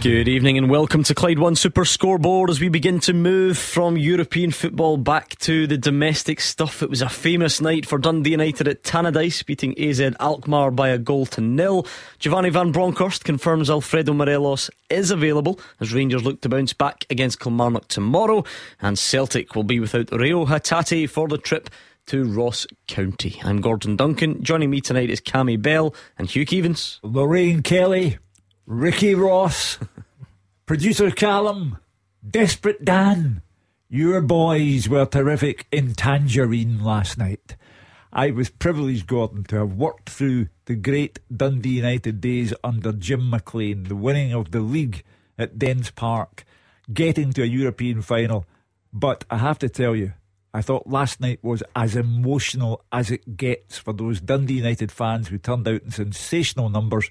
Good evening and welcome to Clyde One Super Scoreboard as we begin to move from European football back to the domestic stuff. It was a famous night for Dundee United at Tannadice, beating AZ Alkmaar by a goal to nil. Giovanni Van Bronckhorst confirms Alfredo Morelos is available as Rangers look to bounce back against Kilmarnock tomorrow, and Celtic will be without Reo Hatate for the trip to Ross County. I'm Gordon Duncan. Joining me tonight is Cammy Bell and Hugh Keevins. Lorraine Kelly. Ricky Ross, producer Callum, Desperate Dan. Your boys were terrific in Tangerine last night. I was privileged, Gordon, to have worked through the great Dundee United days under Jim McLean, the winning of the league at Dens Park, getting to a European final. But I have to tell you, I thought last night was as emotional as it gets for those Dundee United fans who turned out in sensational numbers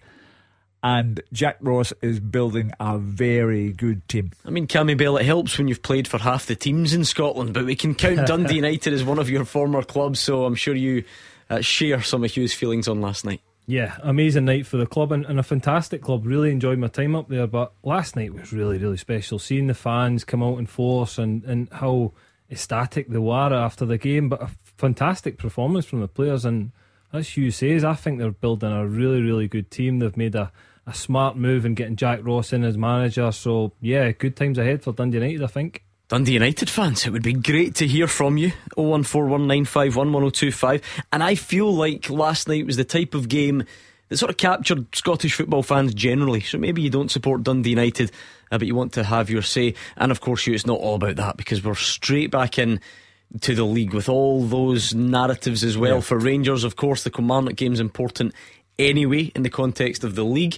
and Jack Ross is building a very good team. I mean, Cammy Bell, it helps when you've played for half the teams in Scotland, but we can count Dundee United as one of your former clubs, so I'm sure you uh, share some of Hugh's feelings on last night. Yeah, amazing night for the club and, and, a fantastic club. Really enjoyed my time up there, but last night was really, really special. Seeing the fans come out in force and, and how ecstatic they were after the game, but a fantastic performance from the players. And as Hugh says, I think they're building a really, really good team. They've made a a smart move in getting Jack Ross in as manager. So, yeah, good times ahead for Dundee United, I think. Dundee United fans, it would be great to hear from you. 01419511025. And I feel like last night was the type of game that sort of captured Scottish football fans generally. So maybe you don't support Dundee United, uh, but you want to have your say. And of course, you, it's not all about that because we're straight back in to the league with all those narratives as well. Yeah. For Rangers, of course, the Kilmarnock game's important anyway in the context of the league.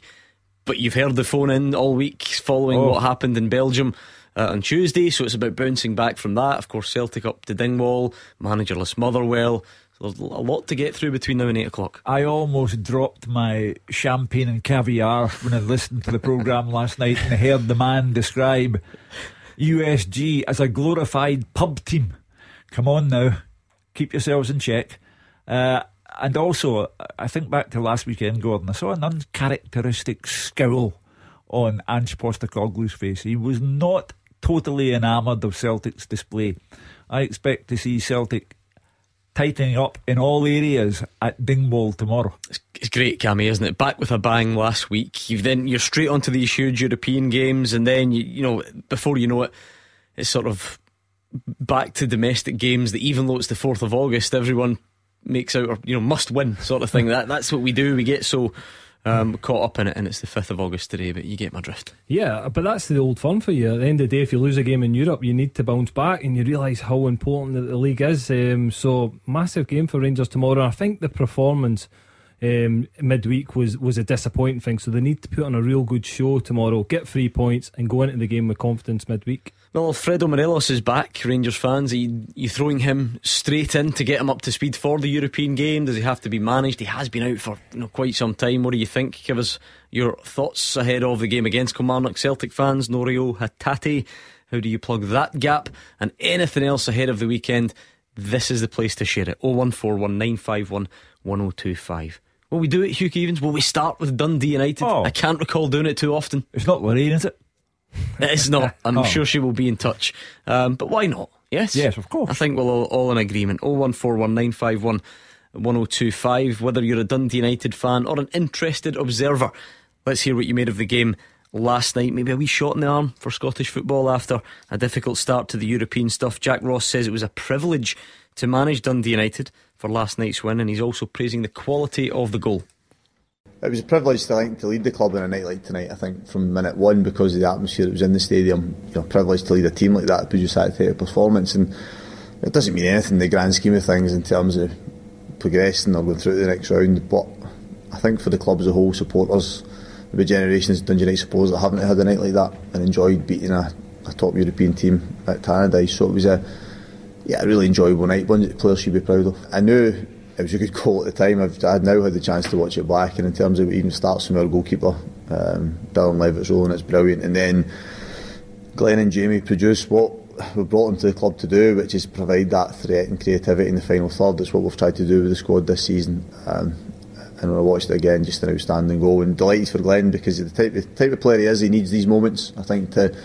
But you've heard the phone in all week following oh. what happened in Belgium. Uh, on Tuesday, so it's about bouncing back from that. Of course, Celtic up to Dingwall, managerless Motherwell. So there's a lot to get through between now and 8 o'clock. I almost dropped my champagne and caviar when I listened to the programme last night and heard the man describe USG as a glorified pub team. Come on now, keep yourselves in check. Uh, and also, I think back to last weekend, Gordon, I saw an uncharacteristic scowl on Ange Postecoglou's face. He was not totally enamoured of Celtic's display. I expect to see Celtic tightening up in all areas at Dingwall tomorrow. It's, it's great, Cammy, isn't it? Back with a bang last week. You've then you're straight onto these huge European games, and then you you know before you know it, it's sort of back to domestic games. That even though it's the fourth of August, everyone makes out or you know must win sort of thing. that that's what we do. We get so um, caught up in it, and it's the fifth of August today. But you get my drift. Yeah, but that's the old fun for you. At the end of the day, if you lose a game in Europe, you need to bounce back, and you realise how important the, the league is. Um, so massive game for Rangers tomorrow. I think the performance. Um, midweek was was a disappointing thing, so they need to put on a real good show tomorrow, get three points, and go into the game with confidence midweek. Well, Alfredo Morelos is back, Rangers fans. Are you, you throwing him straight in to get him up to speed for the European game? Does he have to be managed? He has been out for you know, quite some time. What do you think? Give us your thoughts ahead of the game against Kilmarnock Celtic fans. Norio Hatate, how do you plug that gap? And anything else ahead of the weekend? This is the place to share it. 01419511025. Will we do it, Hugh Keevins? Will we start with Dundee United? Oh. I can't recall doing it too often. It's not Lorraine, is it? It's not. I'm oh. sure she will be in touch. Um, but why not? Yes. Yes, of course. I think we're all, all in agreement. 0141951 1025. Whether you're a Dundee United fan or an interested observer, let's hear what you made of the game last night. Maybe a wee shot in the arm for Scottish football after a difficult start to the European stuff. Jack Ross says it was a privilege to manage Dundee United for last night's win, and he's also praising the quality of the goal. It was a privilege to, think, to lead the club on a night like tonight. I think from minute one because of the atmosphere that was in the stadium. You know, privileged to lead a team like that, produce that type of performance, and it doesn't mean anything in the grand scheme of things in terms of progressing or going through to the next round. But I think for the club as a whole, supporters, the generations of Dundee United supporters that haven't had a night like that and enjoyed beating a, a top European team at Tannadice. So it was a yeah, a really enjoyable night. One that players should be proud of. I knew it was a good goal at the time. I've, I now had the chance to watch it back, and in terms of even starts from our goalkeeper, Um, Dylan Levitt's role, and it's brilliant. And then Glenn and Jamie produce what we brought them to the club to do, which is provide that threat and creativity in the final third. That's what we've tried to do with the squad this season. Um, and when I watched it again, just an outstanding goal. And delighted for Glenn because the type of, type of player he is. He needs these moments, I think, to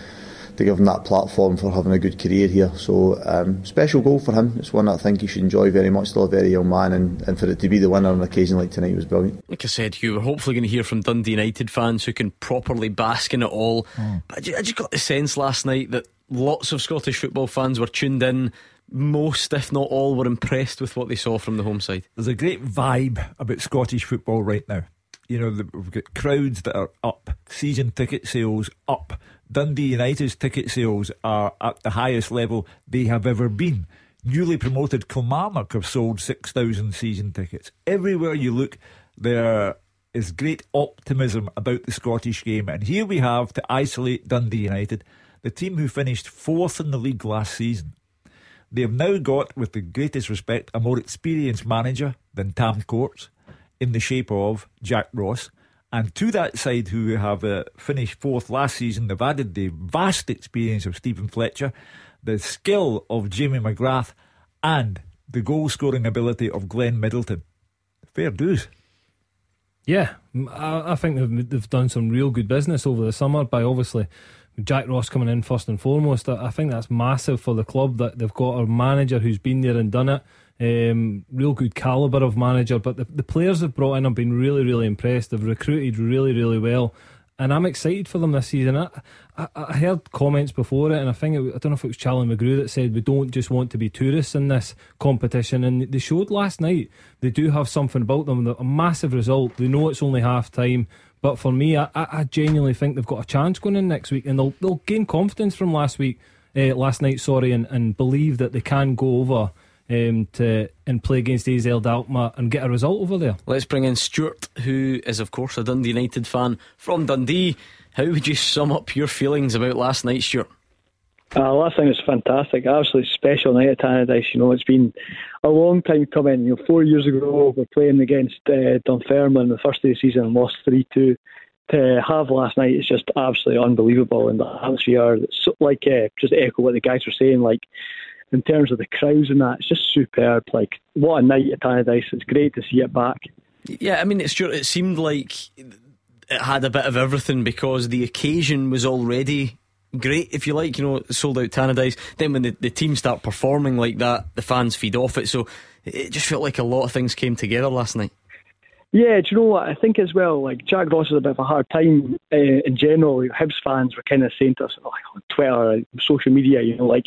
to give him that platform for having a good career here. So um, special goal for him. It's one that I think he should enjoy very much. Still a very young man, and, and for it to be the winner on an occasion like tonight was brilliant. Like I said, Hugh, we're hopefully going to hear from Dundee United fans who can properly bask in it all. Mm. But I just, I just got the sense last night that lots of Scottish football fans were tuned in most, if not all, were impressed with what they saw from the home side. There's a great vibe about Scottish football right now. You know, we've got crowds that are up, season ticket sales up. Dundee United's ticket sales are at the highest level they have ever been. Newly promoted Kilmarnock have sold 6,000 season tickets. Everywhere you look, there is great optimism about the Scottish game. And here we have to isolate Dundee United, the team who finished fourth in the league last season. They have now got, with the greatest respect, a more experienced manager than Tam Courts in the shape of Jack Ross. And to that side, who have uh, finished fourth last season, they've added the vast experience of Stephen Fletcher, the skill of Jamie McGrath, and the goal scoring ability of Glenn Middleton. Fair dues. Yeah, I, think they've, they've done some real good business over the summer by obviously Jack Ross coming in first and foremost. I think that's massive for the club that they've got a manager who's been there and done it. Um, real good calibre of manager, but the, the players they've brought in have been really, really impressed. They've recruited really, really well, and I'm excited for them this season. I, I, I heard comments before it, and I think it, I don't know if it was Charlie Mulgrew that said we don't just want to be tourists in this competition, and they showed last night they do have something about them. A massive result. They know it's only half time. But for me, I, I genuinely think they've got a chance going in next week, and they'll they'll gain confidence from last week, uh, last night, sorry, and, and believe that they can go over um, to and play against AZ Alkmaar and get a result over there. Let's bring in Stuart, who is of course a Dundee United fan from Dundee. How would you sum up your feelings about last night, Stuart? Uh, last night was fantastic, absolutely special night at Tannadice. You know, it's been a long time coming. You know, four years ago we're playing against uh, Dunfermline the first day of the season and lost three two. To have last night is just absolutely unbelievable, and the atmosphere, so, like uh, just echo what the guys were saying, like in terms of the crowds and that, it's just superb. Like, what a night at Tannadice. It's great to see it back. Yeah, I mean, it's true. It seemed like it had a bit of everything because the occasion was already great, if you like, you know, sold out Tannadice. Then when the, the team start performing like that, the fans feed off it. So it just felt like a lot of things came together last night. Yeah, do you know what? I think as well, like Jack Ross had a bit of a hard time uh, in general. Hibs fans were kind of saying to us like, on Twitter, social media, you know, like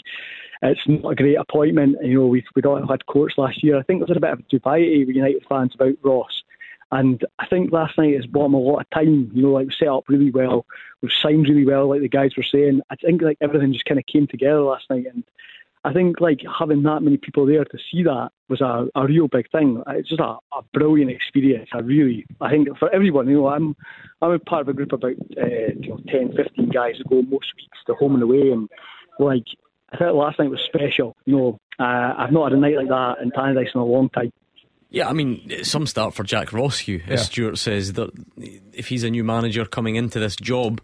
it's not a great appointment. You know, we we don't had Courts last year. I think there's a bit of a dubiety with United fans about Ross. And I think last night has bought him a lot of time. You know, like set up really well, we signed really well, like the guys were saying. I think like everything just kind of came together last night, and I think like having that many people there to see that was a, a real big thing. It's just a, a brilliant experience. I really, I think for everyone, you know, I'm I'm a part of a group of about uh, you know 10, 15 guys who go most weeks to home and away, and like I thought last night was special. You know, uh, I've not had a night like that in Tannadice in a long time. Yeah, I mean, some start for Jack Ross, Hugh, as yeah. Stuart says, that if he's a new manager coming into this job,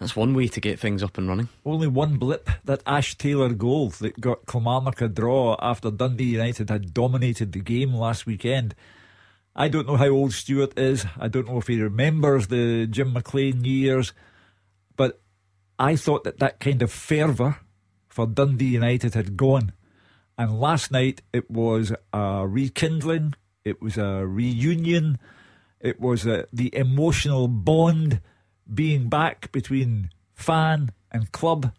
that's one way to get things up and running. Only one blip, that Ash Taylor goal that got Kilmarnock a draw after Dundee United had dominated the game last weekend. I don't know how old Stuart is. I don't know if he remembers the Jim McLean years, but I thought that that kind of fervour for Dundee United had gone. And last night it was a rekindling, it was a reunion, it was a, the emotional bond being back between fan and club.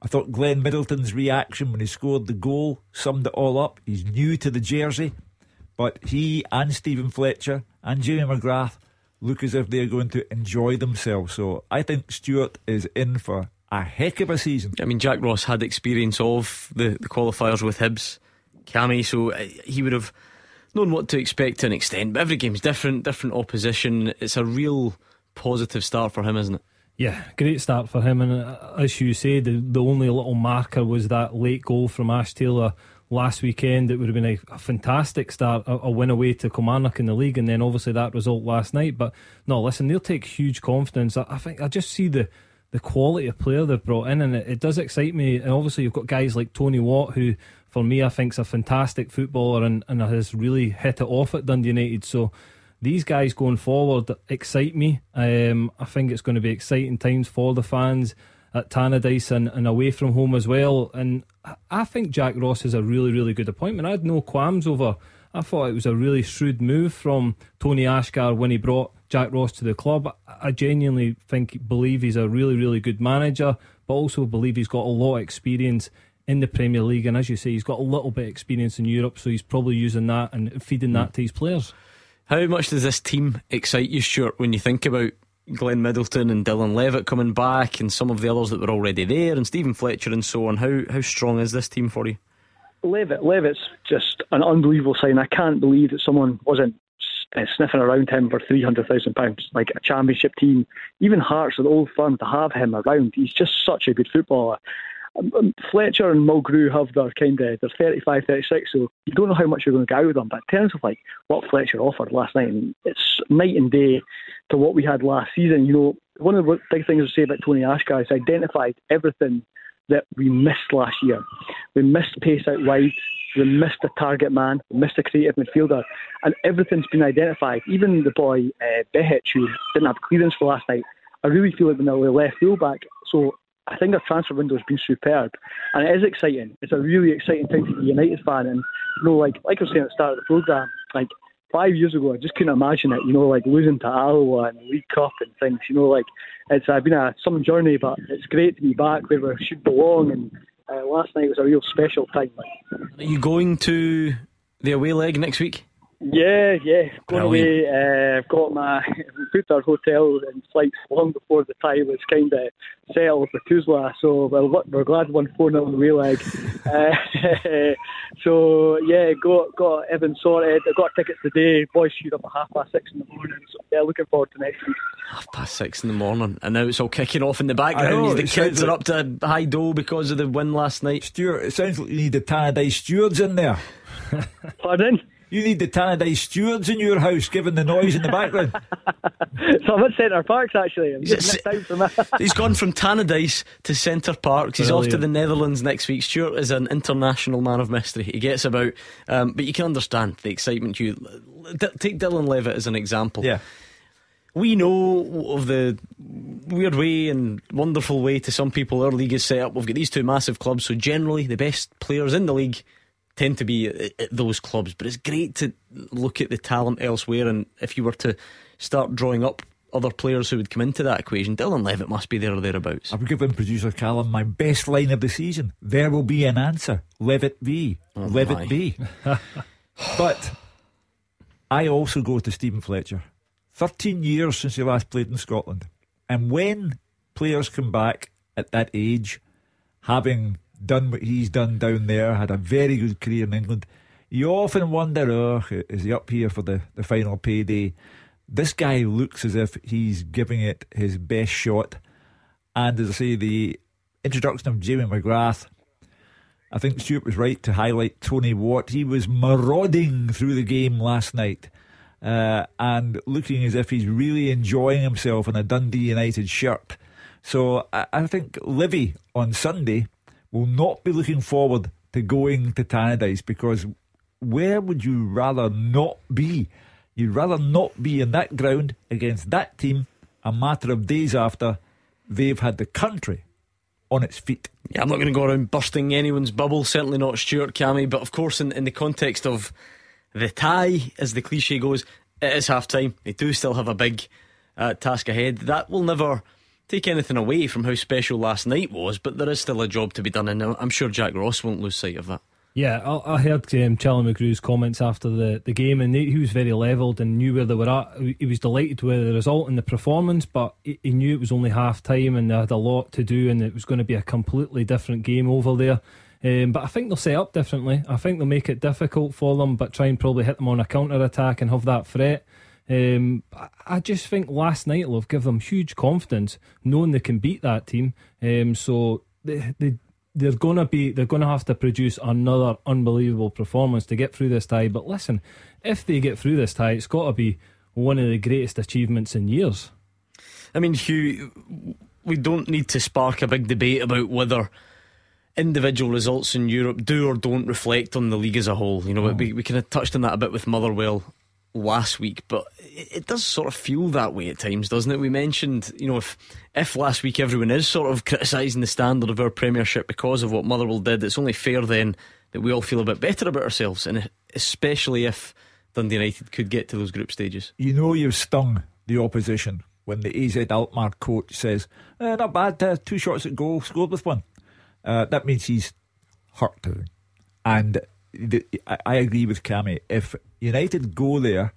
I thought Glenn Middleton's reaction when he scored the goal summed it all up. He's new to the jersey, but he and Stephen Fletcher and Jamie McGrath look as if they're going to enjoy themselves. So I think Stuart is in for a heck of a season. I mean, Jack Ross had experience of the, the qualifiers with Hibs, Cammy, so uh, he would have known what to expect to an extent. But every game's different, different opposition. It's a real positive start for him, isn't it? Yeah, great start for him. And uh, as you say, the, the only little marker was that late goal from Ash Taylor last weekend, it would have been a, a fantastic start, a, a, win away to Kilmarnock in the league, and then obviously that result last night. But no, listen, they'll take huge confidence. I, I think I just see the the quality of player they've brought in, and it, it, does excite me. And obviously, you've got guys like Tony Watt, who for me I think is a fantastic footballer and, and has really hit it off at Dundee United. So these guys going forward excite me. Um, I think it's going to be exciting times for the fans at Tannadice and, and away from home as well. And I think Jack Ross is a really, really good appointment. I had no qualms over. I thought it was a really shrewd move from Tony Asghar when he brought Jack Ross to the club. I genuinely think believe he's a really, really good manager, but also believe he's got a lot of experience in the Premier League. And as you say, he's got a little bit of experience in Europe, so he's probably using that and feeding that to his players. How much does this team excite you, Stuart, when you think about Glenn Middleton and Dylan Levitt coming back and some of the others that were already there and Stephen Fletcher and so on? How how strong is this team for you? Levitt, Levitt's just an unbelievable sign. I can't believe that someone wasn't uh, sniffing around him for three hundred thousand pounds, like a championship team. Even Hearts, an old firm, to have him around. He's just such a good footballer. Um, um, Fletcher and Mulgrew have their kind of they're 35, 36, so you don't know how much you're going to get out of them. But in terms of like what Fletcher offered last night, it's night and day to what we had last season. You know, one of the big things to say about Tony Asghar is identified everything that we missed last year. We missed pace out wide. We missed a target man. We missed a creative midfielder, and everything's been identified. Even the boy uh, Behich, who didn't have clearance for last night, I really feel like we're left fullback. So I think our transfer window has been superb, and it is exciting. It's a really exciting time to be a United fan, and you know, like like I was saying at the start of the program, like five years ago, I just couldn't imagine it. You know, like losing to Alloa and League Cup and things. You know, like it's uh, been a some journey, but it's great to be back where we should belong. And uh, last night was a real special time. Are you going to the away leg next week? Yeah, yeah. Going away. Uh, I've got my booked our hotel and flights long before the tie was kind of settled for Tuzla. So well, we're glad we won 4 0 in the away leg. uh, so yeah, got got Evan sorted. I got tickets today. Boys shoot up at half past six in the morning. So yeah, looking forward to next week. Half past six in the morning, and now it's all kicking off in the background. Know, the kids are up to high dough because of the win last night. Stuart, it sounds like you need the Tannadice stewards in there. Pardon? You need the Tannadice stewards in your house, given the noise in the background. so I'm at Center Parcs actually. He's, he's gone from Tannadice to Center Parcs. He's Brilliant. off to the Netherlands next week. Stuart is an international man of mystery. He gets about, um, but you can understand the excitement. You take Dylan Levitt as an example. Yeah we know of the weird way and wonderful way to some people our league is set up. We've got these two massive clubs, so generally the best players in the league tend to be at those clubs. But it's great to look at the talent elsewhere. And if you were to start drawing up other players who would come into that equation, Dylan Levitt must be there or thereabouts. I would give him producer Callum my best line of the season. There will be an answer. Levitt B. Oh Levitt my. B. but I also go to Stephen Fletcher. 13 years since he last played in Scotland. And when players come back at that age, having done what he's done down there, had a very good career in England. You often wonder, oh, is he up here for the, the final payday? This guy looks as if he's giving it his best shot. And as I say, the introduction of Jamie McGrath, I think Stuart was right to highlight Tony Watt. He was marauding through the game last night uh, and looking as if he's really enjoying himself in a Dundee United shirt. So I, I think Livi on Sunday will not be looking forward to going to Tannadice because where would you rather not be? You'd rather not be in that ground against that team a matter of days after they've had the country on its feet. Yeah, I'm not going to go around bursting anyone's bubble, certainly not Stuart Cammy, but of course, in, in the context of the tie, as the cliche goes, it is half time. They do still have a big uh, task ahead. That will never take anything away from how special last night was, but there is still a job to be done, and I'm sure Jack Ross won't lose sight of that. Yeah, I, I heard um, Charlie Mulgrew's comments after the, the game, and he was very levelled and knew where they were at. He was delighted with the result and the performance, but he, he knew it was only half time and they had a lot to do, and it was going to be a completely different game over there. Um, but I think they'll set up differently. I think they'll make it difficult for them, but try and probably hit them on a counter attack and have that threat. Um, I just think last night will have given them huge confidence, knowing they can beat that team. Um, so they, they they're gonna be they're gonna have to produce another unbelievable performance to get through this tie. But listen, if they get through this tie, it's got to be one of the greatest achievements in years. I mean, Hugh, we don't need to spark a big debate about whether individual results in Europe do or don't reflect on the league as a whole. You know, oh. we, we kind of touched on that a bit with Motherwell last week, but it, it, does sort of feel that way at times, doesn't it? We mentioned, you know, if if last week everyone is sort of criticising the standard of our Premiership because of what Motherwell did, it's only fair then that we all feel a bit better about ourselves, and especially if Dundee United could get to those group stages. You know, you've stung the opposition when the AZ Alkmaar coach says, eh, "Not bad, uh, two shots at goal, scored with one." Uh, that means he's hurt. And the, I, I agree with Cammy. If United go there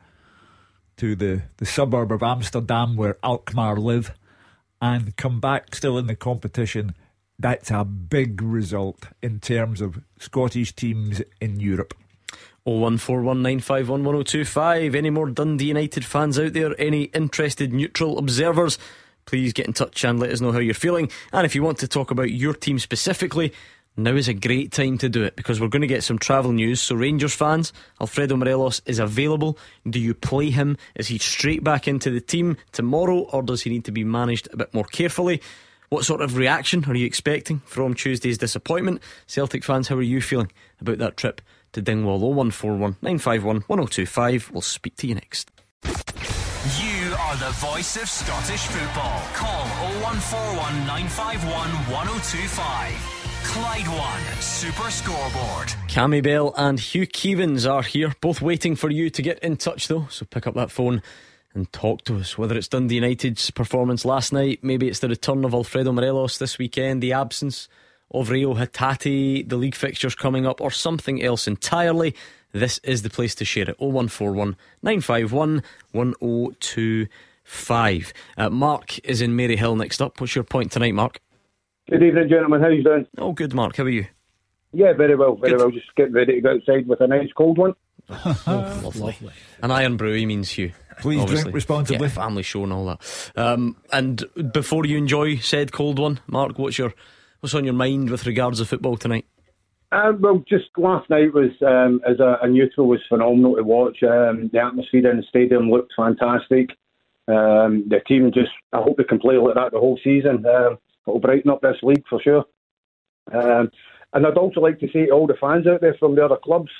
to the, the suburb of Amsterdam where Alkmaar live and come back still in the competition, that's a big result in terms of Scottish teams in Europe. 01419511025. Any more Dundee United fans out there? Any interested neutral observers? please get in touch and let us know how you're feeling. And if you want to talk about your team specifically, now is a great time to do it because we're going to get some travel news. So, Rangers fans, Alfredo Morelos is available. Do you play him? Is he straight back into the team tomorrow or does he need to be managed a bit more carefully? What sort of reaction are you expecting from Tuesday's disappointment? Celtic fans, how are you feeling about that trip to Dingwall? 0141 951 1025. We'll speak to you next. You are the voice of Scottish football. Call 0141 951 1025. Clyde One Super Scoreboard. Cammy Bell and Hugh Keevins are here, both waiting for you to get in touch though. So pick up that phone and talk to us. Whether it's Dundee United's performance last night, maybe it's the return of Alfredo Morelos this weekend, the absence of Reo Hatate, the league fixtures coming up, or something else entirely this is the place to share it. 0141 951 1025. Uh, Mark is in Maryhill next up. What's your point tonight, Mark? Good evening, gentlemen. How are you doing? Oh, good, Mark. How are you? Yeah, very well, very good. well. Just getting ready to go outside with a nice cold one. oh, lovely. An Irn-Bru means you. Please obviously. drink responsibly. Yeah, family show and all that. Um, and before you enjoy said cold one, Mark, what's your what's on your mind with regards to football tonight? Um, well, just last night was um, as a, a, neutral was phenomenal to watch. Um, the atmosphere in the stadium looked fantastic. Um, the team just, I hope they can play like that the whole season. It'll brighten up this league for sure. Um, and I'd also like to say to all the fans out there from the other clubs,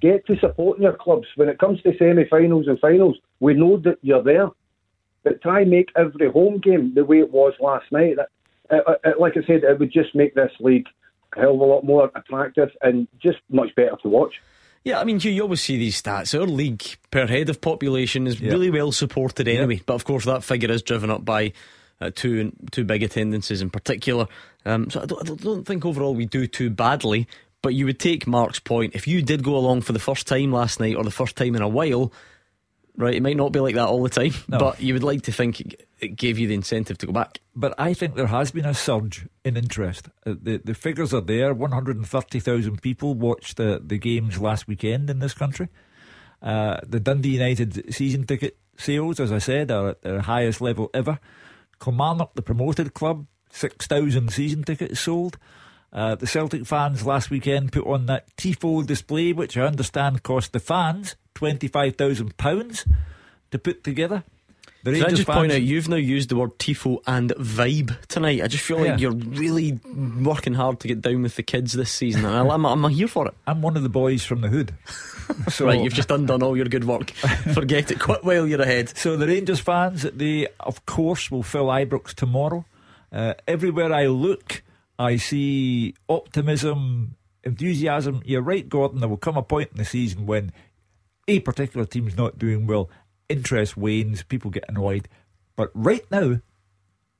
get to supporting your clubs. When it comes to semi-finals and finals, we know that you're there, but try and make every home game the way it was last night. That, uh, uh, like I said, it would just make this league a hell of a lot more attractive and just much better to watch. Yeah, I mean, you, you always see these stats. Our league per head of population is really well supported anyway, but of course that figure is driven up by uh, two two big attendances in particular. Um, so I don't, I don't think overall we do too badly. But you would take Mark's point if you did go along for the first time last night or the first time in a while right? It might not be like that all the time, no. but you would like to think it gave you the incentive to go back. But I think there has been a surge in interest. Uh, the the figures are there. One hundred and thirty thousand people watched the the games last weekend in this country. Uh, the Dundee United season ticket sales, as I said, are at their highest level ever. Kilmarnock, the promoted club, six thousand season tickets sold. Uh, the Celtic fans last weekend put on that Tifo display, which I understand cost the fans £25,000 to put together. The Can I just point out you've now used the word tifo and vibe tonight? I just feel like yeah. you're really working hard to get down with the kids this season, and I'm, I'm here for it. I'm one of the boys from the hood. So right, you've just undone all your good work. Forget it. Quit while you're ahead. So the Rangers fans, they of course will fill Ibrox tomorrow. Uh, everywhere I look, I see optimism, enthusiasm. You're right, Gordon. There will come a point in the season when a particular team's not doing well, interest wanes, people get annoyed. But right now,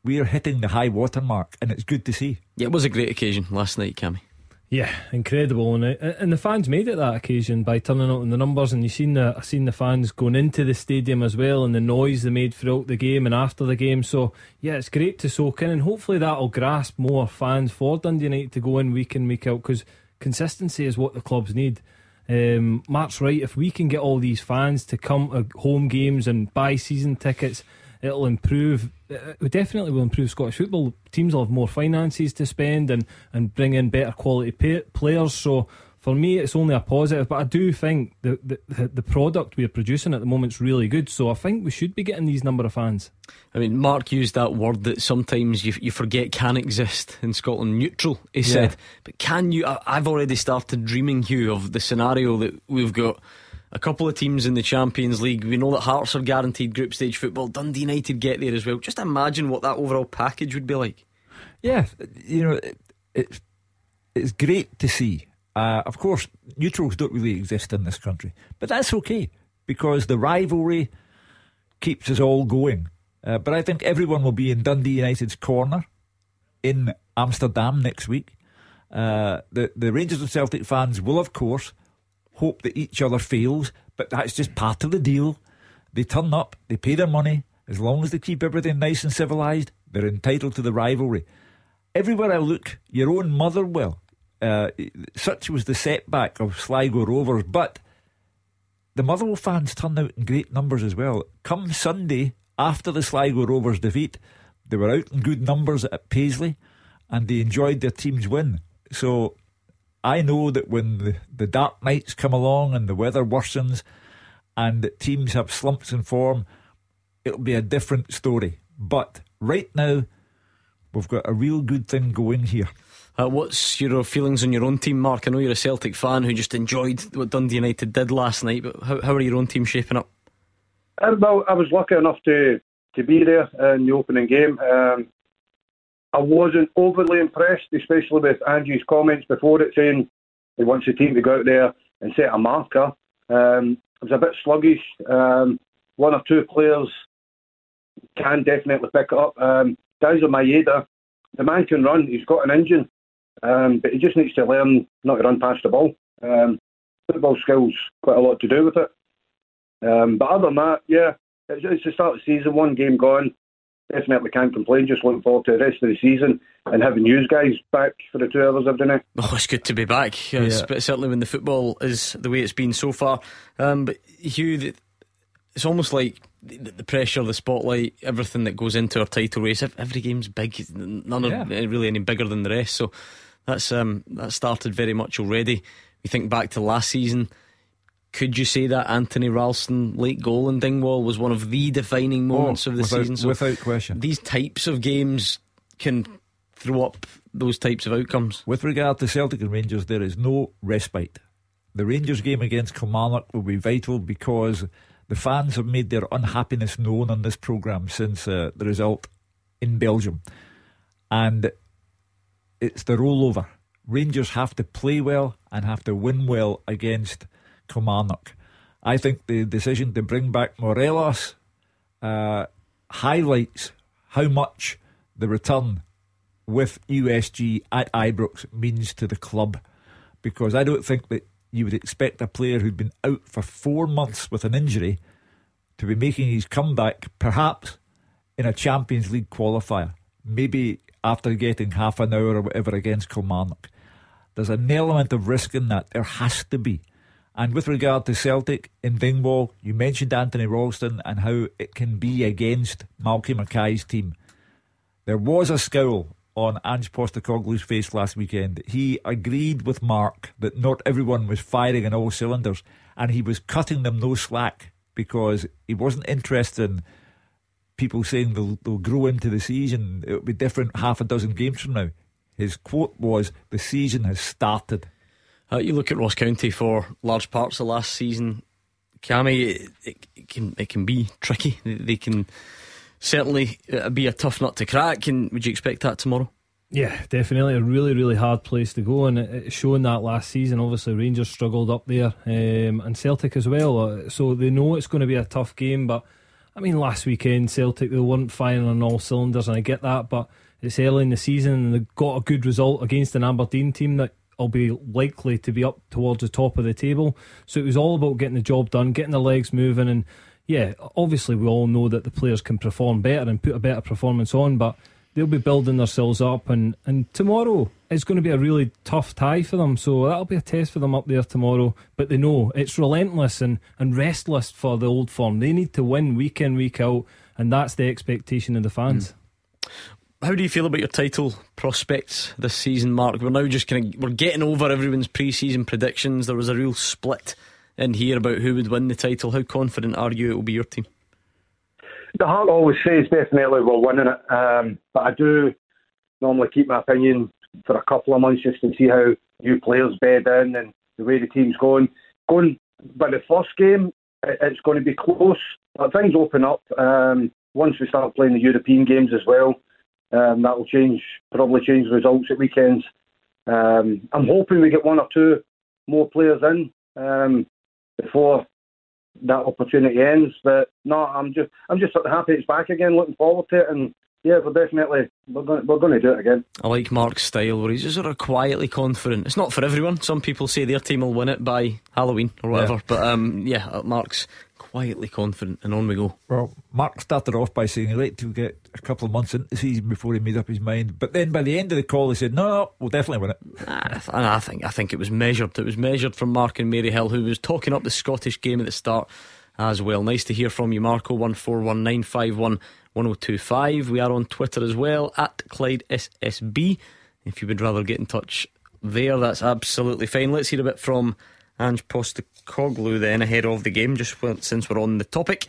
we are hitting the high water mark, and it's good to see. Yeah, it was a great occasion last night, Cammy. Yeah, incredible, and uh, and the fans made it that occasion by turning out in the numbers, and you seen the I seen the fans going into the stadium as well, and the noise they made throughout the game and after the game. So yeah, it's great to soak in, and hopefully that'll grasp more fans for Dundee United to go in week in week out because consistency is what the clubs need. Um, Mark's right. If we can get all these fans to come to home games and buy season tickets, it'll improve. It definitely will improve Scottish football. Teams will have more finances to spend and and bring in better quality pay, players. So for me, it's only a positive. But I do think the, the the product we're producing at the moment is really good. So I think we should be getting these number of fans. I mean, Mark used that word that sometimes you, you forget can exist in Scotland. Neutral, he yeah. said. But can you? I, I've already started dreaming, Hugh, of the scenario that we've got a couple of teams in the Champions League. We know that Hearts are guaranteed group stage football. Dundee United get there as well. Just imagine what that overall package would be like. Yeah, you know, it, it's it's great to see uh, of course, neutrals don't really exist in this country, but that's okay because the rivalry keeps us all going. Uh, but I think everyone will be in Dundee United's corner in Amsterdam next week. Uh, the the Rangers and Celtic fans will, of course, hope that each other fails, but that's just part of the deal. They turn up, they pay their money. As long as they keep everything nice and civilised, they're entitled to the rivalry. Everywhere I look, your own mother will. Uh, such was the setback of Sligo Rovers, but the Motherwell fans turned out in great numbers as well. Come Sunday, after the Sligo Rovers defeat, they were out in good numbers at Paisley and they enjoyed their team's win. So I know that when the, the dark nights come along and the weather worsens and teams have slumps in form, it'll be a different story. But right now, we've got a real good thing going here. Uh, what's your feelings on your own team, Mark? I know you're a Celtic fan who just enjoyed what Dundee United did last night, but how, how are your own team shaping up? Um, well, I was lucky enough to, to be there in the opening game. Um, I wasn't overly impressed, especially with Andrew's comments before it saying he wants the team to go out there and set a marker. Um, it was a bit sluggish. Um, one or two players can definitely pick it up. Um, Daizen Maeda, the man can run. He's got an engine. Um, but he just needs to learn not to run past the ball. Um, football skills quite a lot to do with it. Um, but other than that, yeah, it's, it's the start of the season, one game gone. Definitely can't complain. Just looking forward to the rest of the season and having you guys back for the two hours every night. Oh, it's good to be back. Yeah. Certainly when the football is the way it's been so far. Um, but Hugh, it's almost like the pressure, the spotlight, everything that goes into our title race. Every game's big. None yeah. are really any bigger than the rest. So that's um, that started very much already. We think back to last season. Could you say that Anthony Ralston late goal in Dingwall was one of the defining oh, moments oh, of the without, season? So without question. These types of games can throw up those types of outcomes. With regard to Celtic and Rangers, there is no respite. The Rangers game against Kilmarnock will be vital because the fans have made their unhappiness known on this programme since uh, the result in Belgium. And it's the rollover. Rangers have to play well and have to win well against Kilmarnock. I think the decision to bring back Morelos uh, highlights how much the return with USG at Ibrox means to the club. Because I don't think that you would expect a player who'd been out for four months with an injury to be making his comeback, perhaps in a Champions League qualifier. Maybe after getting half an hour or whatever against Kilmarnock. There's an element of risk in that. There has to be. And with regard to Celtic in Dingwall, you mentioned Anthony Ralston and how it can be against Malky Mackay's team. There was a scowl on Ange Postecoglou's face last weekend. He agreed with Mark that not everyone was firing on all cylinders, and he was cutting them no slack because he wasn't interested in people saying they'll, they'll grow into the season. It'll be different half a dozen games from now. His quote was, "The season has started." Uh, you look at Ross County for large parts of last season. Cammy, it, it, it, can it can be tricky. They can certainly uh, be a tough nut to crack. And would you expect that tomorrow? Yeah, definitely a really, really hard place to go, and it's shown that last season. Obviously, Rangers struggled up there, um, and Celtic as well. Uh, so they know it's going to be a tough game, but I mean, last weekend Celtic they weren't firing on all cylinders, and I get that, but it's early in the season and they got a good result against an Aberdeen team that will be likely to be up towards the top of the table. So it was all about getting the job done, getting the legs moving, and yeah, obviously we all know that the players can perform better and put a better performance on, but they'll be building themselves up, and, and tomorrow is going to be a really tough tie for them. So that'll be a test for them up there tomorrow. But they know it's relentless and, and restless for the old firm. They need to win week in, week out. and that's the expectation of the fans. Mm. How do you feel about your title prospects this season, Mark? We're now just kind of we're getting over everyone's pre-season predictions. There was a real split in here about who would win the title. How confident are you it will be your team? The heart always says definitely we're winning it, um, but I do normally keep my opinion for a couple of months just to see how new players bed in and the way the team's going. Going, but the first game, it's going to be close. But things open up um, once we start playing the European games as well. Um, that will change, probably change the results at weekends. Um, I'm hoping we get one or two more players in um, before that opportunity ends. But no, I'm just I'm just happy it's back again. Looking forward to it, and yeah, we're definitely we're going, we're going to do it again. I like Mark's style where he's just sort of quietly confident. It's not for everyone. Some people say their team will win it by Halloween or whatever. Yeah. But um, yeah, uh, Mark's quietly confident, and on we go. Well, Mark started off by saying he'd like to get a couple of months into the season before he made up his mind. But then by the end of the call, he said, "No, no we'll definitely win it." And I think I think it was measured. It was measured from Mark and Maryhill, who was talking up the Scottish game at the start as well. Nice to hear from you, Marco. One four one nine five one 1025. We are on Twitter as well at Clyde SSB. If you would rather get in touch there, that's absolutely fine. Let's hear a bit from Ange Postecoglou then ahead of the game, just since we're on the topic.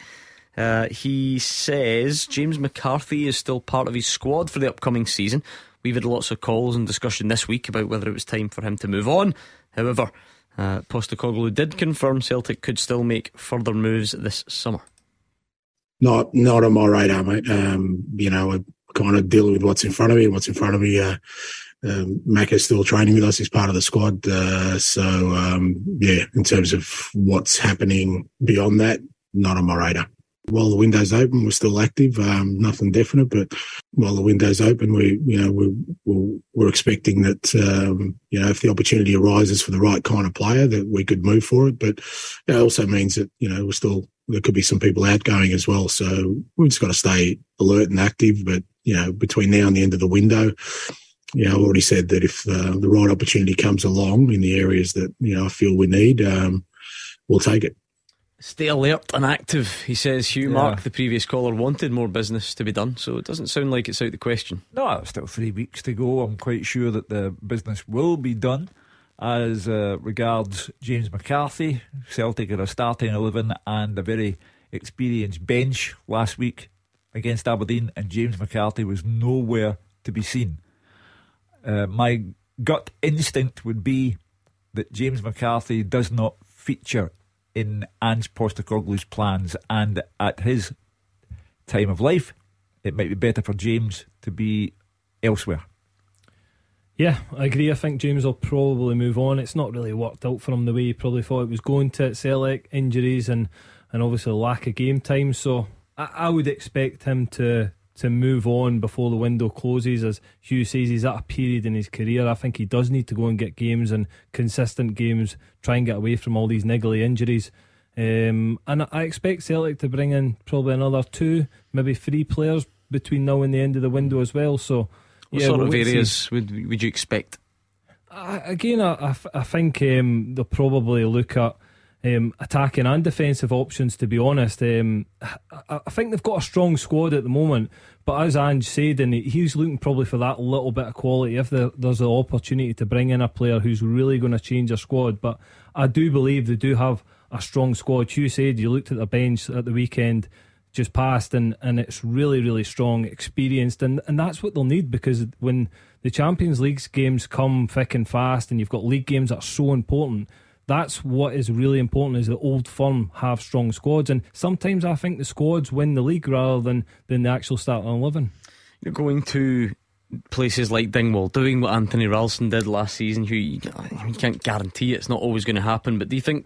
Uh, he says James McCarthy is still part of his squad for the upcoming season. We've had lots of calls and discussion this week about whether it was time for him to move on. However, uh, Postecoglou did confirm Celtic could still make further moves this summer not not on my radar, mate. Um, you know, I'm kind of dealing with what's in front of me. What's in front of me. Uh, um, Mac is still training with us. He's part of the squad. Uh, so um, yeah, in terms of what's happening beyond that, not on my radar. While the window's open, we're still active. Um, nothing definite, but while the window's open, we you know we we're, we're expecting that um, you know if the opportunity arises for the right kind of player, that we could move for it. But it also means that you know we're still there could be some people outgoing as well. So we've just got to stay alert and active. But, you know, between now and the end of the window, you know, I've already said that if uh, the right opportunity comes along in the areas that, you know, I feel we need, um, we'll take it. Stay alert and active, he says. Hugh yeah. Mark, the previous caller, wanted more business to be done, so it doesn't sound like it's out of the question. No, still three weeks to go. I'm quite sure that the business will be done as uh, regards James McCarthy. Celtic are a starting 11 and a very experienced bench last week against Aberdeen, and James McCarthy was nowhere to be seen. Uh, my gut instinct would be that James McCarthy does not feature in Ange Postecoglou's plans, and at his time of life, it might be better for James to be elsewhere. Yeah, I agree. I think James will probably move on. It's not really worked out for him the way he probably thought it was going to at Celtic, injuries and, and obviously lack of game time. So I, I would expect him to to move on before the window closes. As Hugh says, he's at a period in his career. I think he does need to go and get games and consistent games, try and get away from all these niggly injuries. Um, and I expect Celtic to bring in probably another two, maybe three players between now and the end of the window as well. So what yeah, sort of areas would would you expect? Uh, again, I, I, think um, they'll probably look at um, attacking and defensive options. To be honest, um, I, I, think they've got a strong squad at the moment. But as Ange said, and he's looking probably for that little bit of quality. If there, there's an opportunity to bring in a player who's really going to change their squad, but I do believe they do have a strong squad. You said you looked at the bench at the weekend just passed, and, and it's really, really strong, experienced, and, and that's what they'll need because when the Champions League games come thick and fast, and you've got league games that are so important, that's what is really important is the old firm have strong squads, and sometimes I think the squads win the league rather than than the actual starting eleven. You're going to places like Dingwall, doing what Anthony Ralston did last season. You, you can't guarantee it's not always going to happen, but do you think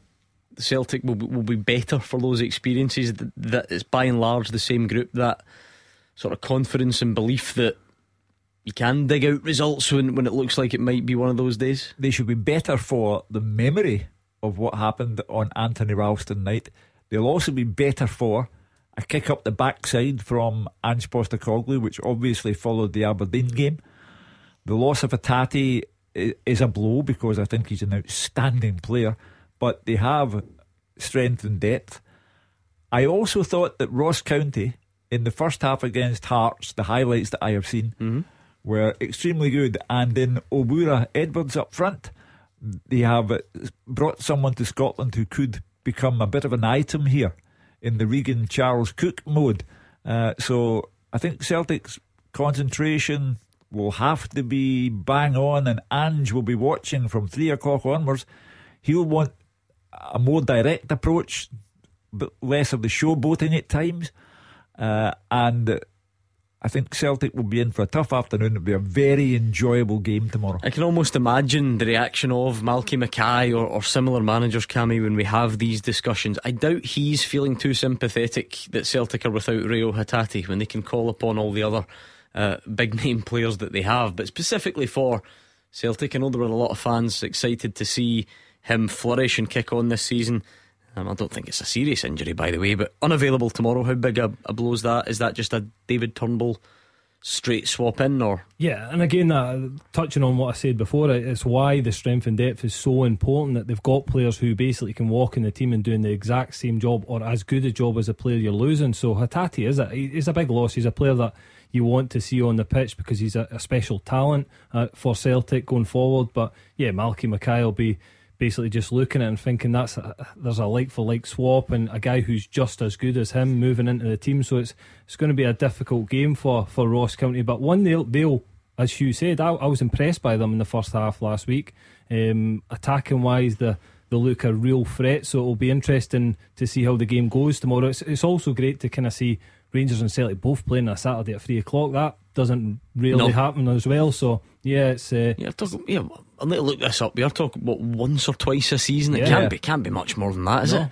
Celtic will be, will be better for those experiences. That, that it's by and large the same group. That sort of confidence and belief that you can dig out results when, when it looks like it might be one of those days. They should be better for the memory of what happened on Anthony Ralston night. They'll also be better for a kick up the backside from Ange Postecoglou, which obviously followed the Aberdeen game. The loss of Hatate is a blow because I think he's an outstanding player but they have strength and depth. I also thought that Ross County in the first half against Hearts, the highlights that I have seen Mm-hmm. Were extremely good. And in Owura Edwards up front, they have brought someone to Scotland who could become a bit of an item here in the Regan Charles Cook mode. Uh, so I think Celtic's concentration will have to be bang on, and Ange will be watching from three o'clock onwards. He'll want a more direct approach, but less of the showboating at times. Uh, and I think Celtic will be in for a tough afternoon. It'll be a very enjoyable game tomorrow. I can almost imagine the reaction of Malky Mackay or, or similar managers, Cammy, when we have these discussions. I doubt he's feeling too sympathetic that Celtic are without Reo Hatate when they can call upon all the other uh, big name players that they have. But specifically for Celtic, I know there were a lot of fans excited to see him flourish and kick on this season. Um, I don't think it's a serious injury, by the way, but unavailable tomorrow. How big a, a blow is that? Is that just a David Turnbull straight swap in, or Yeah, and again, uh, touching on what I said before, it's why the strength and depth is so important that they've got players who basically can walk in the team and doing the exact same job or as good a job as a player you're losing. So Hatate is a he's a big loss. He's a player that you want to see on the pitch because he's a, a special talent uh, for Celtic going forward. But yeah, Malky Mackay will be basically just looking at it and thinking that's a, there's a like for like swap and a guy who's just as good as him moving into the team. So it's it's going to be a difficult game for, for Ross County, but one they'll they'll as Hugh said, I, I was impressed by them in the first half last week. Um, attacking wise, the they look a real threat. So it'll be interesting to see how the game goes tomorrow. It's, it's also great to kind of see Rangers and Celtic both playing on a Saturday at three o'clock. That doesn't really happen as well. So yeah, it's uh, Yeah, talk, yeah. I'll need to look this up. We are talking about once or twice a season. It Yeah. can't be can't be much more than that, is No. it?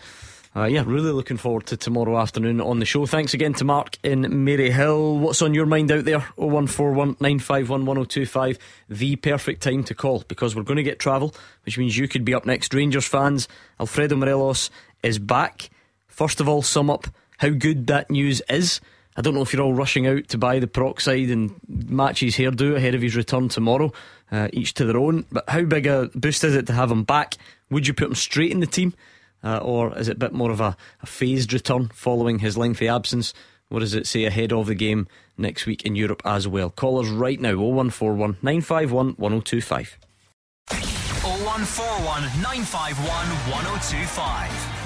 Uh, yeah, really looking forward to tomorrow afternoon on the show. Thanks again to Mark in Maryhill. What's on your mind out there? 0141 951 1025. The perfect time to call because we're going to get travel, which means you could be up next. Rangers fans, Alfredo Morelos is back. First of all, sum up how good that news is. I don't know if you're all rushing out to buy the peroxide and match his hairdo ahead of his return tomorrow, uh, each to their own. But how big a boost is it to have him back? Would you put him straight in the team? Uh, or is it a bit more of a, a phased return following his lengthy absence? What does it say ahead of the game next week in Europe as well? Call us right now 0141 951 1025. 0141 951 1025.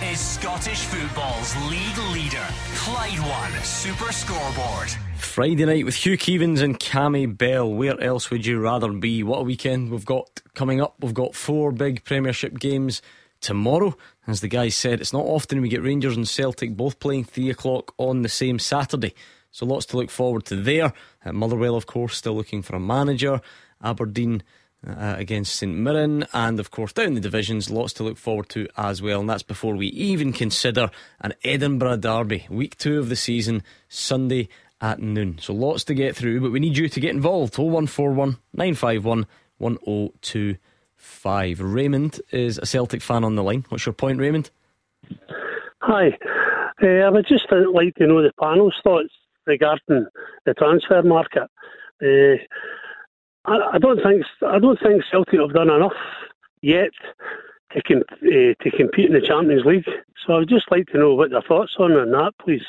Is Scottish football's league leader, Clyde One Super Scoreboard. Friday night with Hugh Keevins and Cammy Bell. Where else would you rather be? What a weekend we've got coming up. We've got four big Premiership games tomorrow. As the guys said, it's not often we get Rangers and Celtic both playing three o'clock on the same Saturday. So lots to look forward to there. Uh, Motherwell, of course, still looking for a manager. Aberdeen uh, against St Mirren, and of course down the divisions, lots to look forward to as well. And that's before we even consider an Edinburgh derby, week two of the season, Sunday at noon. So lots to get through, but we need you to get involved. 0141 951 1025. Raymond is a Celtic fan on the line. What's your point, Raymond? Hi. Uh, I would just like to know the panel's thoughts regarding the transfer market. Uh, I, don't think I don't think Celtic have done enough yet to com- uh, to compete in the Champions League. So I would just like to know what their thoughts on that, please.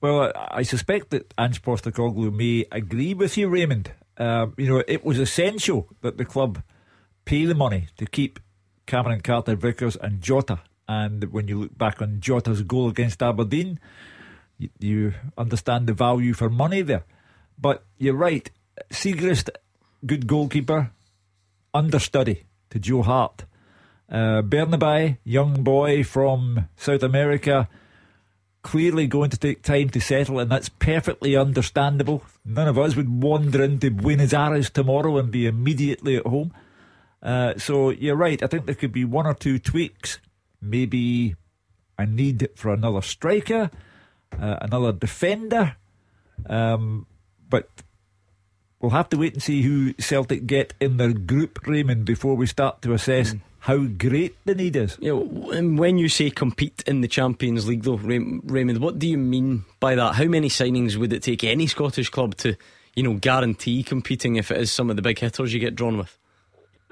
Well, I suspect that Ange Postecoglou may agree with you, Raymond. Um, you know, it was essential that the club pay the money to keep Cameron Carter Vickers and Jota. And when you look back on Jota's goal against Aberdeen, you, you understand the value for money there. But you're right, Siegrist, good goalkeeper, understudy to Joe Hart. Uh, Bernabei, young boy from South America, clearly going to take time to settle, and that's perfectly understandable. None of us would wander into Buenos Aires tomorrow and be immediately at home. Uh, so you're right. I think there could be one or two tweaks, maybe a need for another striker, uh, another defender. Um, but we'll have to wait and see who Celtic get in their group, Raymond, before we start to assess hmm. how great the need is. You know, and when you say compete in the Champions League, though, Ray- Raymond, what do you mean by that? How many signings would it take any Scottish club to, you know, guarantee competing if it is some of the big hitters you get drawn with?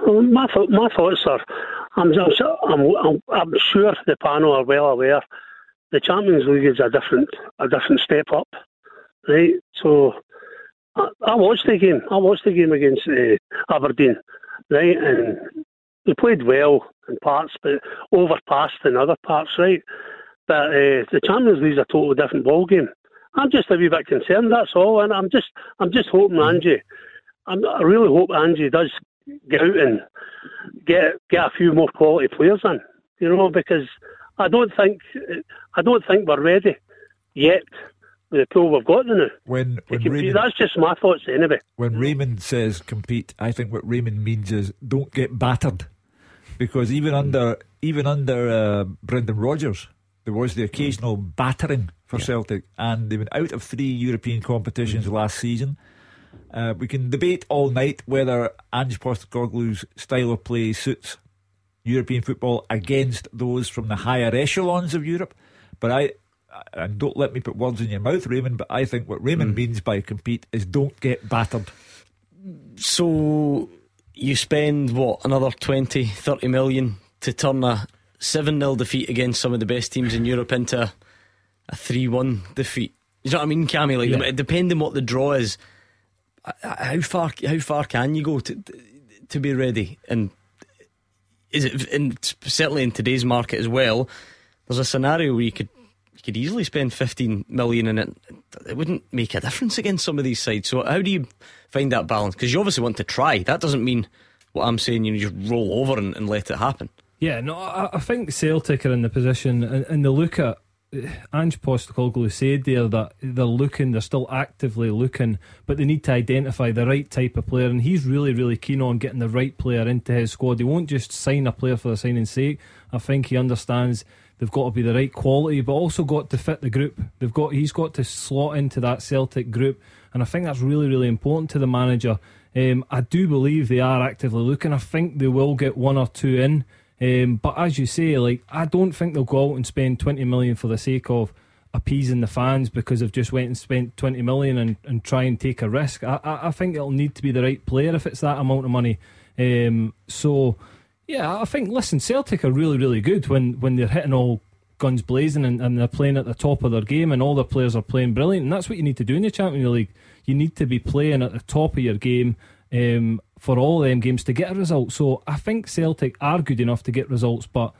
Well, my th- my thoughts are, I'm I'm, I'm I'm I'm sure the panel are well aware the Champions League is a different a different step up, right? So I, I watched the game. I watched the game against uh, Aberdeen, right, and they played well in parts, but overpassed in other parts, right? But uh, the Champions League is a totally different ball game. I'm just a wee bit concerned. That's all, and I'm just I'm just hoping mm-hmm. Angie. I'm, I really hope Angie does get out and get get a few more quality players in. You know, because I don't think I don't think we're ready yet the pool we've got now. When, when Raymond, that's just my thoughts anyway. When Raymond says compete, I think what Raymond means is don't get battered, because even under even under uh, Brendan Rodgers, there was the occasional battering for yeah. Celtic, and they went out of three European competitions mm-hmm. last season. Uh, we can debate all night whether Ange Postecoglou's style of play suits European football against those from the higher echelons of Europe. But I, and don't let me put words in your mouth, Raymond, but I think what Raymond mm. means by compete is don't get battered. So you spend, what, another 20, 30 million to turn a 7 0 defeat against some of the best teams in Europe into a 3 1 defeat. You know what I mean, Cammy? Like, yeah. depending what the draw is, how far how far can you go to to be ready? And is it in, certainly in today's market as well? There's a scenario where you could could easily spend 15 million in it. It wouldn't make a difference against some of these sides. So how do you find that balance? Because you obviously want to try. That doesn't mean what I'm saying. You know, just roll over and, and let it happen. Yeah, no, I, I, think Celtic are in the position, and, and they look at eh, Ange Postecoglou said there that they're looking, they're still actively looking, but they need to identify the right type of player. And he's really, really keen on getting the right player into his squad. He won't just sign a player for the signing's sake. I think he understands they've got to be the right quality, but also got to fit the group. They've got he's got to slot into that Celtic group, and I think that's really, really important to the manager. Um, I do believe they are actively looking. I think they will get one or two in. Um, but as you say, like I don't think they'll go out and spend twenty million for the sake of appeasing the fans because they've just went and spent twenty million and, and try and take a risk. I, I, I think it'll need to be the right player if it's that amount of money. Um, so yeah, I think listen, Celtic are really really good when when they're hitting all guns blazing and, and they're playing at the top of their game and all the players are playing brilliant and that's what you need to do in the Champions League. You need to be playing at the top of your game um, for all them games to get a result. So I think Celtic are good enough to get results, but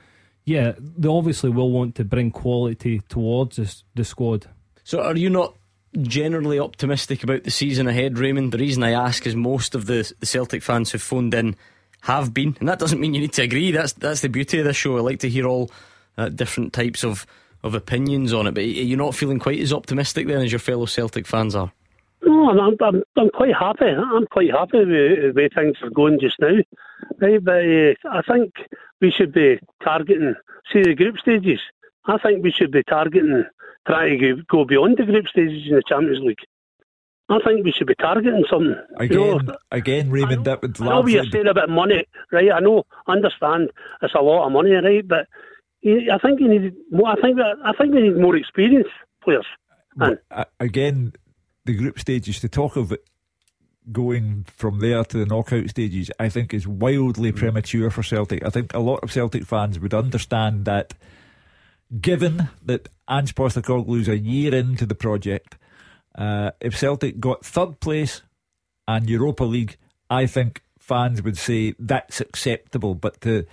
yeah, they obviously will want to bring quality towards this, the squad. So are you not generally optimistic about the season ahead, Raymond? The reason I ask is most of the, the Celtic fans who've phoned in have been, and that doesn't mean you need to agree. That's that's the beauty of this show. I like to hear all uh, different types of, of opinions on it, but you're not feeling quite as optimistic then as your fellow Celtic fans are. No, I'm, I'm, I'm quite happy. I'm quite happy with the way things are going just now. Right, but uh, I think we should be targeting, see the group stages. I think we should be targeting, trying to go beyond the group stages in the Champions League. I think we should be targeting something. Again, you know, again, Raymond, that would. I know you're saying about money, right? I know, understand, it's a lot of money, right? But I think you need more. I think I think we need more experienced players. Uh, again, the group stages, to talk of it going from there to the knockout stages, I think is wildly mm. premature for Celtic. I think a lot of Celtic fans would understand that given that Ange is a year into the project, uh, if Celtic got third place and Europa League, I think fans would say that's acceptable. But to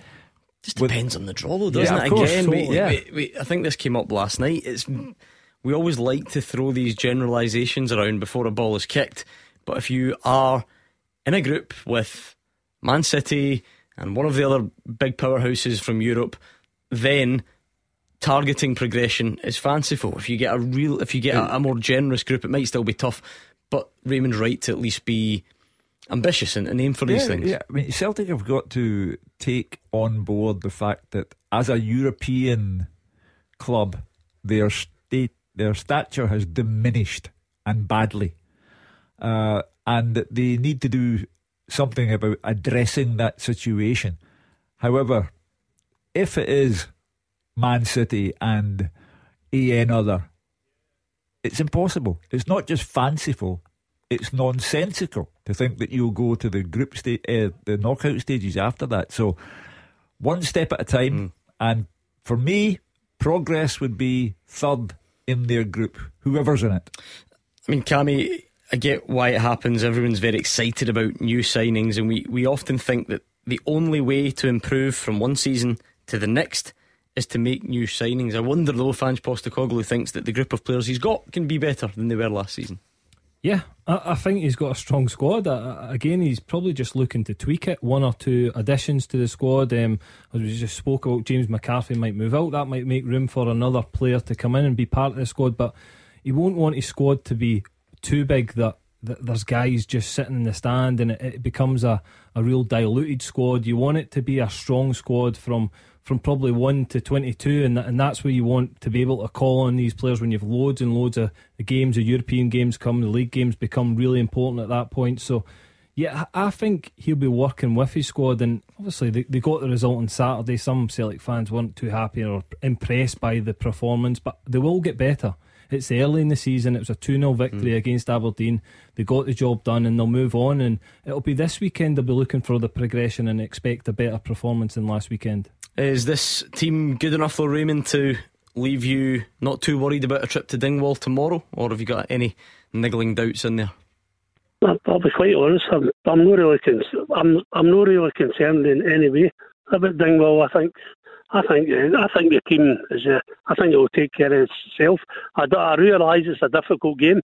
just depends with, on the draw, though, doesn't yeah, it? Course, Again, we, yeah. we, we, I think this came up last night. It's we always like to throw these generalisations around before a ball is kicked. But if you are in a group with Man City and one of the other big powerhouses from Europe, then targeting progression is fanciful. If you get a real, if you get a, a more generous group, it might still be tough. But Raymond's right to at least be ambitious and, and aim for these things. Yeah, I mean, Celtic have got to take on board the fact that as a European club, they are state their stature has diminished and badly. Uh, and they need to do something about addressing that situation. However, if it is Man City and AN other, it's impossible. It's not just fanciful, it's nonsensical to think that you'll go to the group stage, uh, the knockout stages after that. So, one step at a time. Mm. And for me, progress would be third in their group, whoever's in it. I mean, Cammy, I get why it happens. Everyone's very excited about new signings, and we, we often think that the only way to improve from one season to the next is to make new signings. I wonder though if Ange Postecoglou thinks that the group of players he's got can be better than they were last season. Yeah, I, I think he's got a strong squad. Uh, again, he's probably just looking to tweak it. One or two additions to the squad. Um, as we just spoke about, James McCarthy might move out. That might make room for another player to come in and be part of the squad. But he won't want his squad to be too big that, there's guys just sitting in the stand and it, it becomes a, a real diluted squad. You want it to be a strong squad from from probably 1 to 22, and, that, and that's where you want to be able to call on these players when you've loads and loads of the games, the European games come, the league games become really important at that point. So, yeah, I think he'll be working with his squad, and obviously they, they got the result on Saturday. Some Celtic fans weren't too happy or impressed by the performance, but they will get better. It's early in the season. It was a 2 0 victory mm. against Aberdeen. They got the job done and they'll move on. And it'll be this weekend they'll be looking for the progression and expect a better performance than last weekend. Is this team good enough, though, Raymond, to leave you not too worried about a trip to Dingwall tomorrow? Or have you got any niggling doubts in there? I'll be quite honest. I'm, I'm not really I'm I'm not really concerned in any way about Dingwall. I think I think I think the team is. Uh, I think it will take care of itself. I, I realise it's a difficult game,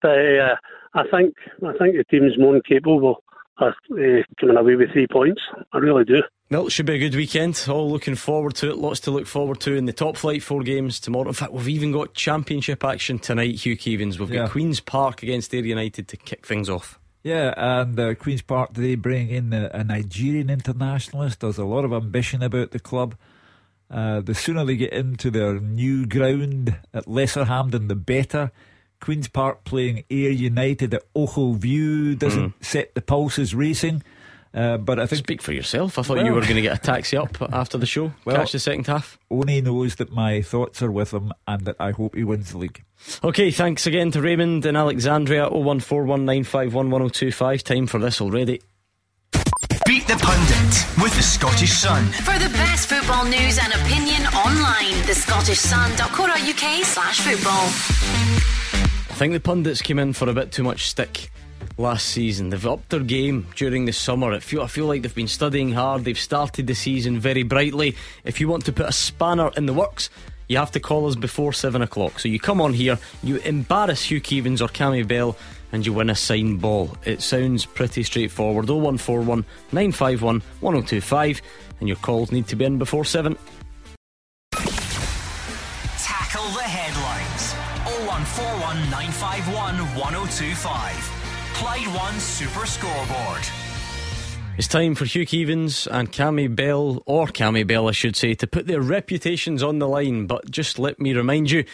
but uh, I think I think the team is more capable of uh, coming away with three points. I really do. Well, it should be a good weekend. All looking forward to it. Lots to look forward to in the top flight four games tomorrow. In fact, we've even got championship action tonight, Hugh Keevins. We've yeah. got Queen's Park against Ayr United to kick things off. Yeah, and uh, Queen's Park today bring in a, a, Nigerian internationalist. There's a lot of ambition about the club. Uh, the sooner they get into their new ground at Lesser Hampden, the better. Queen's Park playing Ayr United at Ochil View doesn't mm. set the pulses racing. Uh, but I think speak for yourself. I thought well, you were going to get a taxi up after the show, well, catch the second half. Oni knows that my thoughts are with him, and that I hope he wins the league. Okay, thanks again to Raymond and Alexandria. 01419511025. Time for this already. Beat the pundit with the Scottish Sun. For the best football news and opinion online, the Scottish Sun.co.uk slash football. I think the pundits came in for a bit too much stick last season. They've upped their game during the summer. I feel, I feel like they've been studying hard. They've started the season very brightly. If you want to put a spanner in the works, you have to call us before seven o'clock. So you come on here, you embarrass Hugh Keevins or Cammy Bell, and you win a signed ball. It sounds pretty straightforward. 0141 951 1025, and your calls need to be in before seven. Tackle the headlines. 0141 951 1025. Clyde One Super Scoreboard. It's time for Hugh Keevins and Cammy Bell, or Cammy Bell, I should say, to put their reputations on the line. But just let me remind you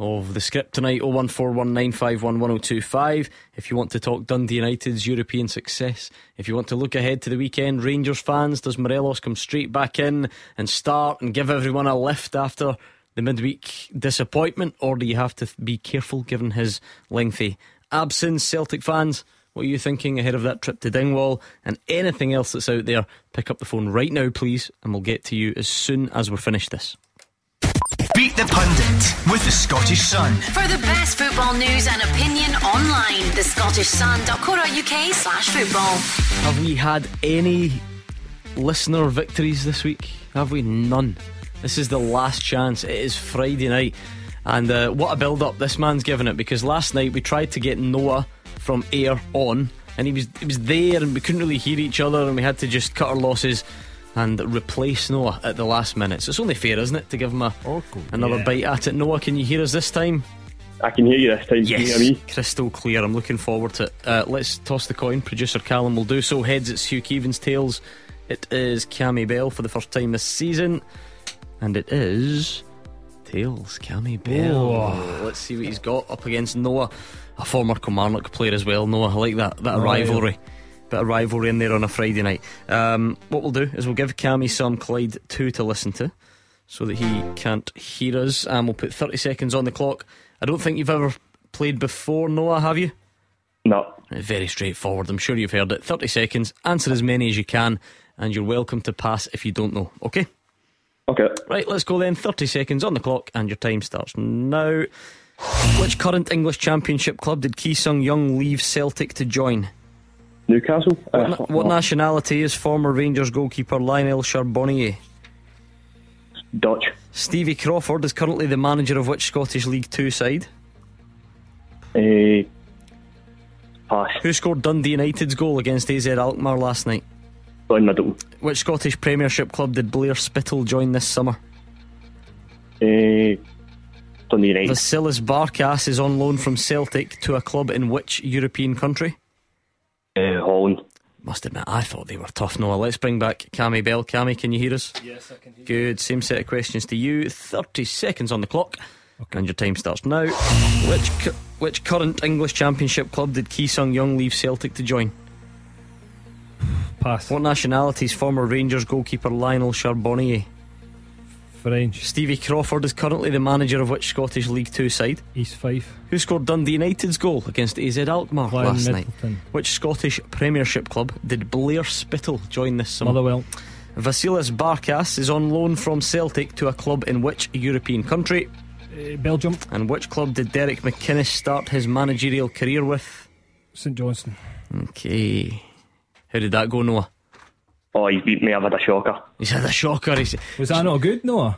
of the script tonight 01419511025. If you want to talk Dundee United's European success, if you want to look ahead to the weekend, Rangers fans, does Morelos come straight back in and start and give everyone a lift after the midweek disappointment, or do you have to be careful given his lengthy absence. Celtic fans, what are you thinking ahead of that trip to Dingwall and anything else that's out there? Pick up the phone right now, please, and we'll get to you as soon as we're finished this. Beat the pundit with the Scottish Sun. For the best football news and opinion online, the Scottish Sun.co.uk slash football. Have we had any listener victories this week? Have we? None. This is the last chance. It is Friday night. And uh, what a build up this man's given it because last night we tried to get Noah from Ayr on and he was he was there and we couldn't really hear each other and we had to just cut our losses and replace Noah at the last minute. So it's only fair, isn't it, to give him a oh, cool. another yeah. bite at it. Noah, can you hear us this time? I can hear you this time. Yes, can you hear me? crystal clear. I'm looking forward to it. Uh, let's toss the coin. Producer Callum will do so. Heads, it's Hugh Keevins. Tails, it is Cammy Bell for the first time this season, and it is Tails, Cammy Bell. Let's see what he's got up against Noah, a former Kilmarnock player as well. Noah, I like that that rivalry. Bit of rivalry in there on a Friday night. Um, what we'll do is we'll give Cammy some Clyde 2 to listen to so that he can't hear us, and we'll put 30 seconds on the clock. I don't think you've ever played before, Noah, have you? No. Very straightforward. I'm sure you've heard it. 30 seconds, answer as many as you can, and you're welcome to pass if you don't know. Okay? Okay. Right, let's go then. 30 seconds on the clock, and your time starts now. Which current English Championship club did Ki Sung Young leave Celtic to join? Newcastle. What, Uh, na- what nationality is former Rangers goalkeeper Lionel Charbonnier? Dutch. Stevie Crawford is currently the manager of which Scottish League Two side? Uh, pass. Who scored Dundee United's goal against AZ Alkmaar last night? Glenn Middleton. Which Scottish Premiership club did Blair Spittle join this summer? Uh, Dundee United. Vasilis Barkas is on loan from Celtic to a club in which European country? Uh, Holland. Must admit, I thought they were tough. Noah, let's bring back Cammy Bell. Cammy, can you hear us? Yes, I can hear Good. Same set of questions to you. 30 seconds on the clock. And your time starts now. Which cu- which current English Championship club did Ki Sung Young leave Celtic to join? Pass. What nationality is former Rangers goalkeeper Lionel Charbonnier? French. Stevie Crawford is currently the manager of which Scottish League Two side? East Fife. Who scored Dundee United's goal against AZ Alkmaar Glenn last night? Which Scottish Premiership club did Blair Spittle join this summer? Motherwell. Vasilis Barkas is on loan from Celtic to a club in which European country? Uh, Belgium. And which club did Derek McInnes start his managerial career with? St Johnstone. Okay. How did that go, Noah? Oh, he's beat me. I've had a shocker. He's had a shocker. He's, Was that not good, Noah?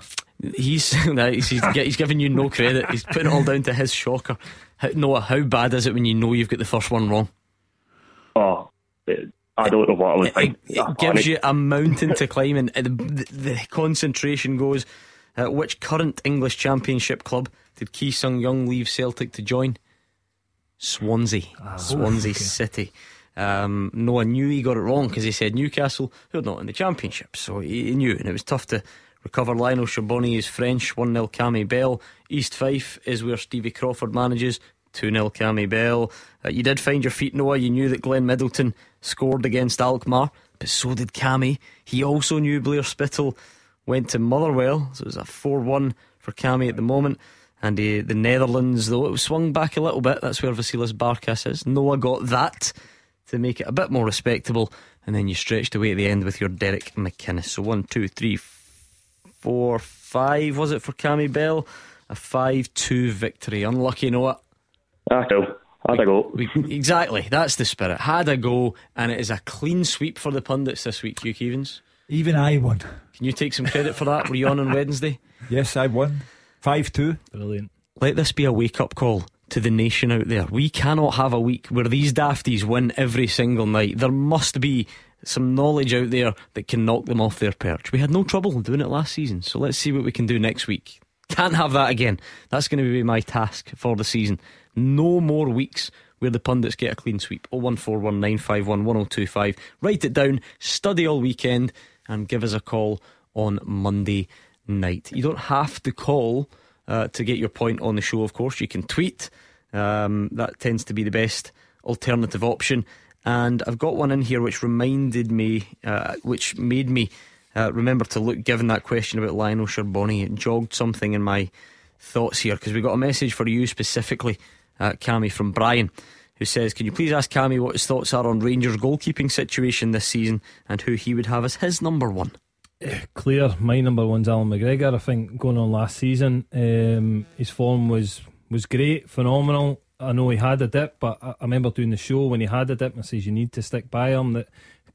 he's, he's, he's, he's giving you no credit. He's putting it all down to his shocker. How, Noah, how bad is it when you know you've got the first one wrong? Oh, uh, I don't know what I was It, thinking. it gives you a mountain to climb, and the, the, the concentration goes. Uh, which current English Championship club did Ki Sung Young leave Celtic to join? Swansea. Swansea City. Um, Noah knew he got it wrong because he said Newcastle, who are not in the Championship. So he, he knew, and it was tough to recover. Lionel Charbonnier is French, 1 0 Cammy Bell. East Fife is where Stevie Crawford manages, 2 0 Cammy Bell. Uh, you did find your feet, Noah. You knew that Glenn Middleton scored against Alkmaar, but so did Cammy. He also knew Blair Spittle went to Motherwell, so it was a 4 1 for Cammy at the moment. And uh, the Netherlands, though, it was swung back a little bit. That's where Vasilis Barkas is. Noah got that to make it a bit more respectable. And then you stretched away at the end with your Derek McInnes. So one, two, three, four, five, was it for Cammy Bell? A 5 2 victory. Unlucky, Noah. Ah, no. Had a go. We, exactly, that's the spirit. Had a go, and it is a clean sweep for the pundits this week, Hugh Keevins. Even I won. Can you take some credit for that? Were you on on Wednesday? Yes, I won. 5 2. Brilliant. Let this be a wake up call to the nation out there. We cannot have a week where these dafties win every single night. There must be some knowledge out there that can knock them off their perch. We had no trouble doing it last season, so let's see what we can do next week. Can't have that again. That's going to be my task for the season. No more weeks where the pundits get a clean sweep. 01419511025. Write it down, study all weekend, and give us a call on Monday night. You don't have to call uh, to get your point on the show, of course. You can tweet. Um, that tends to be the best alternative option. And I've got one in here which reminded me, uh, which made me uh, remember to look, given that question about Lionel Charbonnier. It jogged something in my thoughts here because we got a message for you specifically, uh, from Brian, who says, Can you please ask Cammy what his thoughts are on Rangers' goalkeeping situation this season and who he would have as his number one? Clear, my number one's Alan McGregor. I think going on last season, um, his form was was great, phenomenal. I know he had a dip, but I, remember doing the show when he had a dip. And I says you need to stick by him. That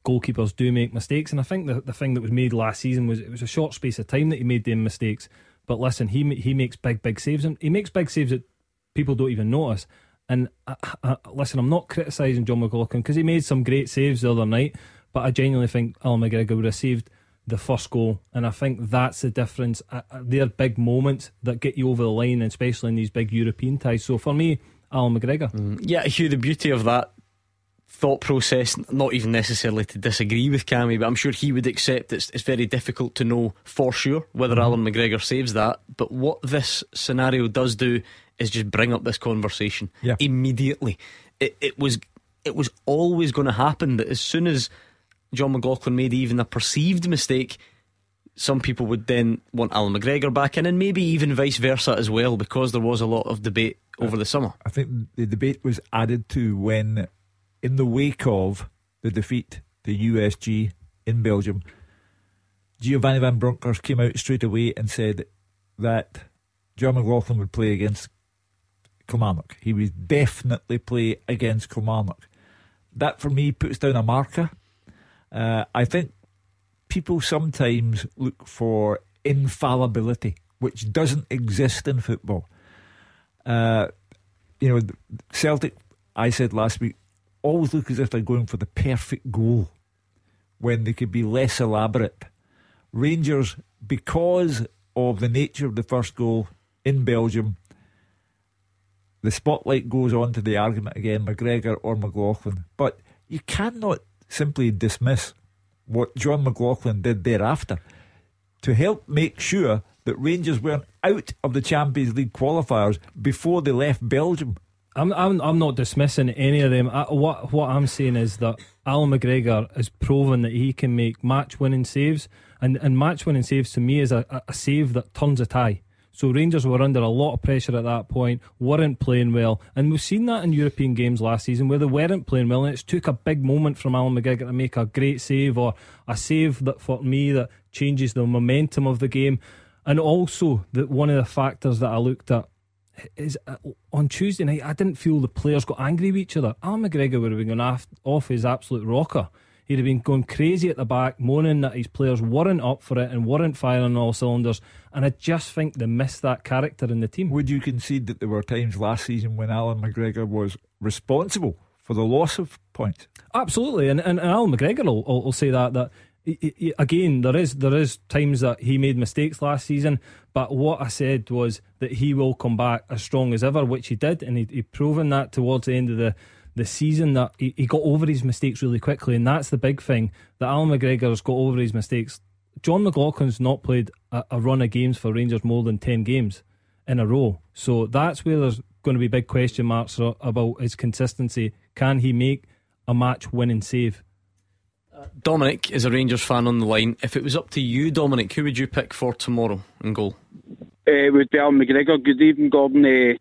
goalkeepers do make mistakes, and I think the the thing that was made last season was it was a short space of time that he made them mistakes. But listen, he he makes big big saves, and he makes big saves that people don't even notice. And I, I, listen, I'm not criticising John McLaughlin because he made some great saves the other night, but I genuinely think Alan McGregor would have saved the first goal, and I think that's the difference. Uh, uh, They're big moments that get you over the line, especially in these big European ties. So for me, Alan McGregor. Yeah, Hugh, the beauty of that thought process, not even necessarily to disagree with Cammy, but I'm sure he would accept it's, it's very difficult to know for sure whether Alan McGregor saves that. But what this scenario does do is just bring up this conversation Yeah. immediately. It, it was it was always going to happen that as soon as John McLaughlin made even a perceived mistake, some people would then want Alan McGregor back in, and maybe even vice versa as well, because there was a lot of debate over the summer. I think the debate was added to when, in the wake of the defeat to USG in Belgium, Giovanni Van Bronckhorst came out straight away and said that John McLaughlin would play against Kilmarnock. He would definitely play against Kilmarnock. That for me puts down a marker. Uh, I think people sometimes look for infallibility, which doesn't exist in football. Uh, you know, Celtic, I said last week, always look as if they're going for the perfect goal when they could be less elaborate. Rangers, because of the nature of the first goal in Belgium, the spotlight goes on to the argument again McGregor or McLaughlin. But you cannot simply dismiss what John McLaughlin did thereafter to help make sure that Rangers weren't out of the Champions League qualifiers before they left Belgium. I'm, I'm, I'm not dismissing any of them. I, what what I'm saying is that Alan McGregor has proven that he can make match winning saves, and, and match winning saves to me is a, a save that turns a tie. So Rangers were under a lot of pressure at that point, weren't playing well, and we've seen that in European games last season where they weren't playing well, and it took a big moment from Alan McGregor to make a great save or a save that for me that changes the momentum of the game, and also that one of the factors that I looked at is uh, on Tuesday night I didn't feel the players got angry with each other. Alan McGregor would have been going off, off his absolute rocker He'd have been going crazy at the back, moaning that his players weren't up for it and weren't firing all cylinders. And I just think they missed that character in the team. Would you concede that there were times last season when Alan McGregor was responsible for the loss of points? Absolutely, and and, and Alan McGregor will, will, will say that that again, there is there is times that he made mistakes last season, but what I said was that he will come back as strong as ever, which he did, and he, he proven that towards the end of the the season that he, he got over his mistakes really quickly, and that's the big thing that Alan McGregor's got over his mistakes. John McLaughlin's not played a, a run of games for Rangers more than 10 games in a row. So that's where there's going to be big question marks about his consistency. Can he make a match winning save? Dominic is a Rangers fan on the line. If it was up to you, Dominic, who would you pick for tomorrow in goal? Uh, it would be Alan McGregor. Good evening, Gordon. Uh,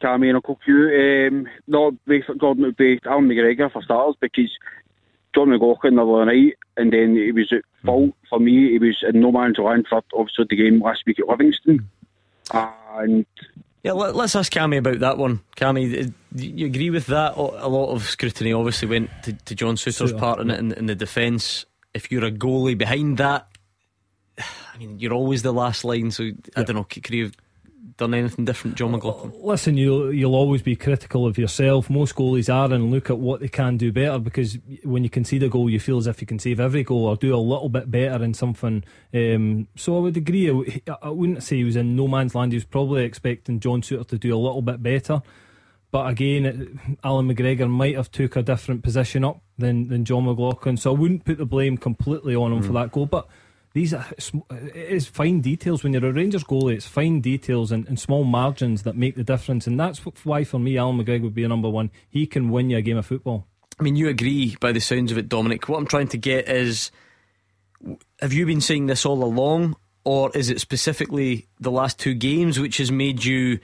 Cammy and Uncle Hugh. Um, no, Gordon would be Alan McGregor for starters because John McLaughlin the other night, and then he was at fault for me. He was in no man's land for obviously the game last week at Livingston, and. Yeah, let, us ask Cammy about that one. Cammy, uh, you agree with that? A lot of scrutiny obviously went to, to John Souttar's part in it in, in the defence. If you're a goalie behind that, I mean, you're always the last line. So I don't know. Could you done anything different, John McLaughlin? Listen, you'll you'll always be critical of yourself. Most goalies are, and look at what they can do better. Because when you concede a goal, you feel as if you can save every goal or do a little bit better in something. Um, so I would agree. I wouldn't say he was in no man's land. He was probably expecting John Souttar to do a little bit better. But again, Alan McGregor might have took a different position up than than John McLaughlin. So I wouldn't put the blame completely on him mm. for that goal. But these are it is fine details when you're a Rangers goalie. It's fine details and, and small margins that make the difference, and that's why for me, Alan McGregor would be a number one. He can win you a game of football. I mean, you agree by the sounds of it, Dominic. What I'm trying to get is, have you been saying this all along, or is it specifically the last two games which has made you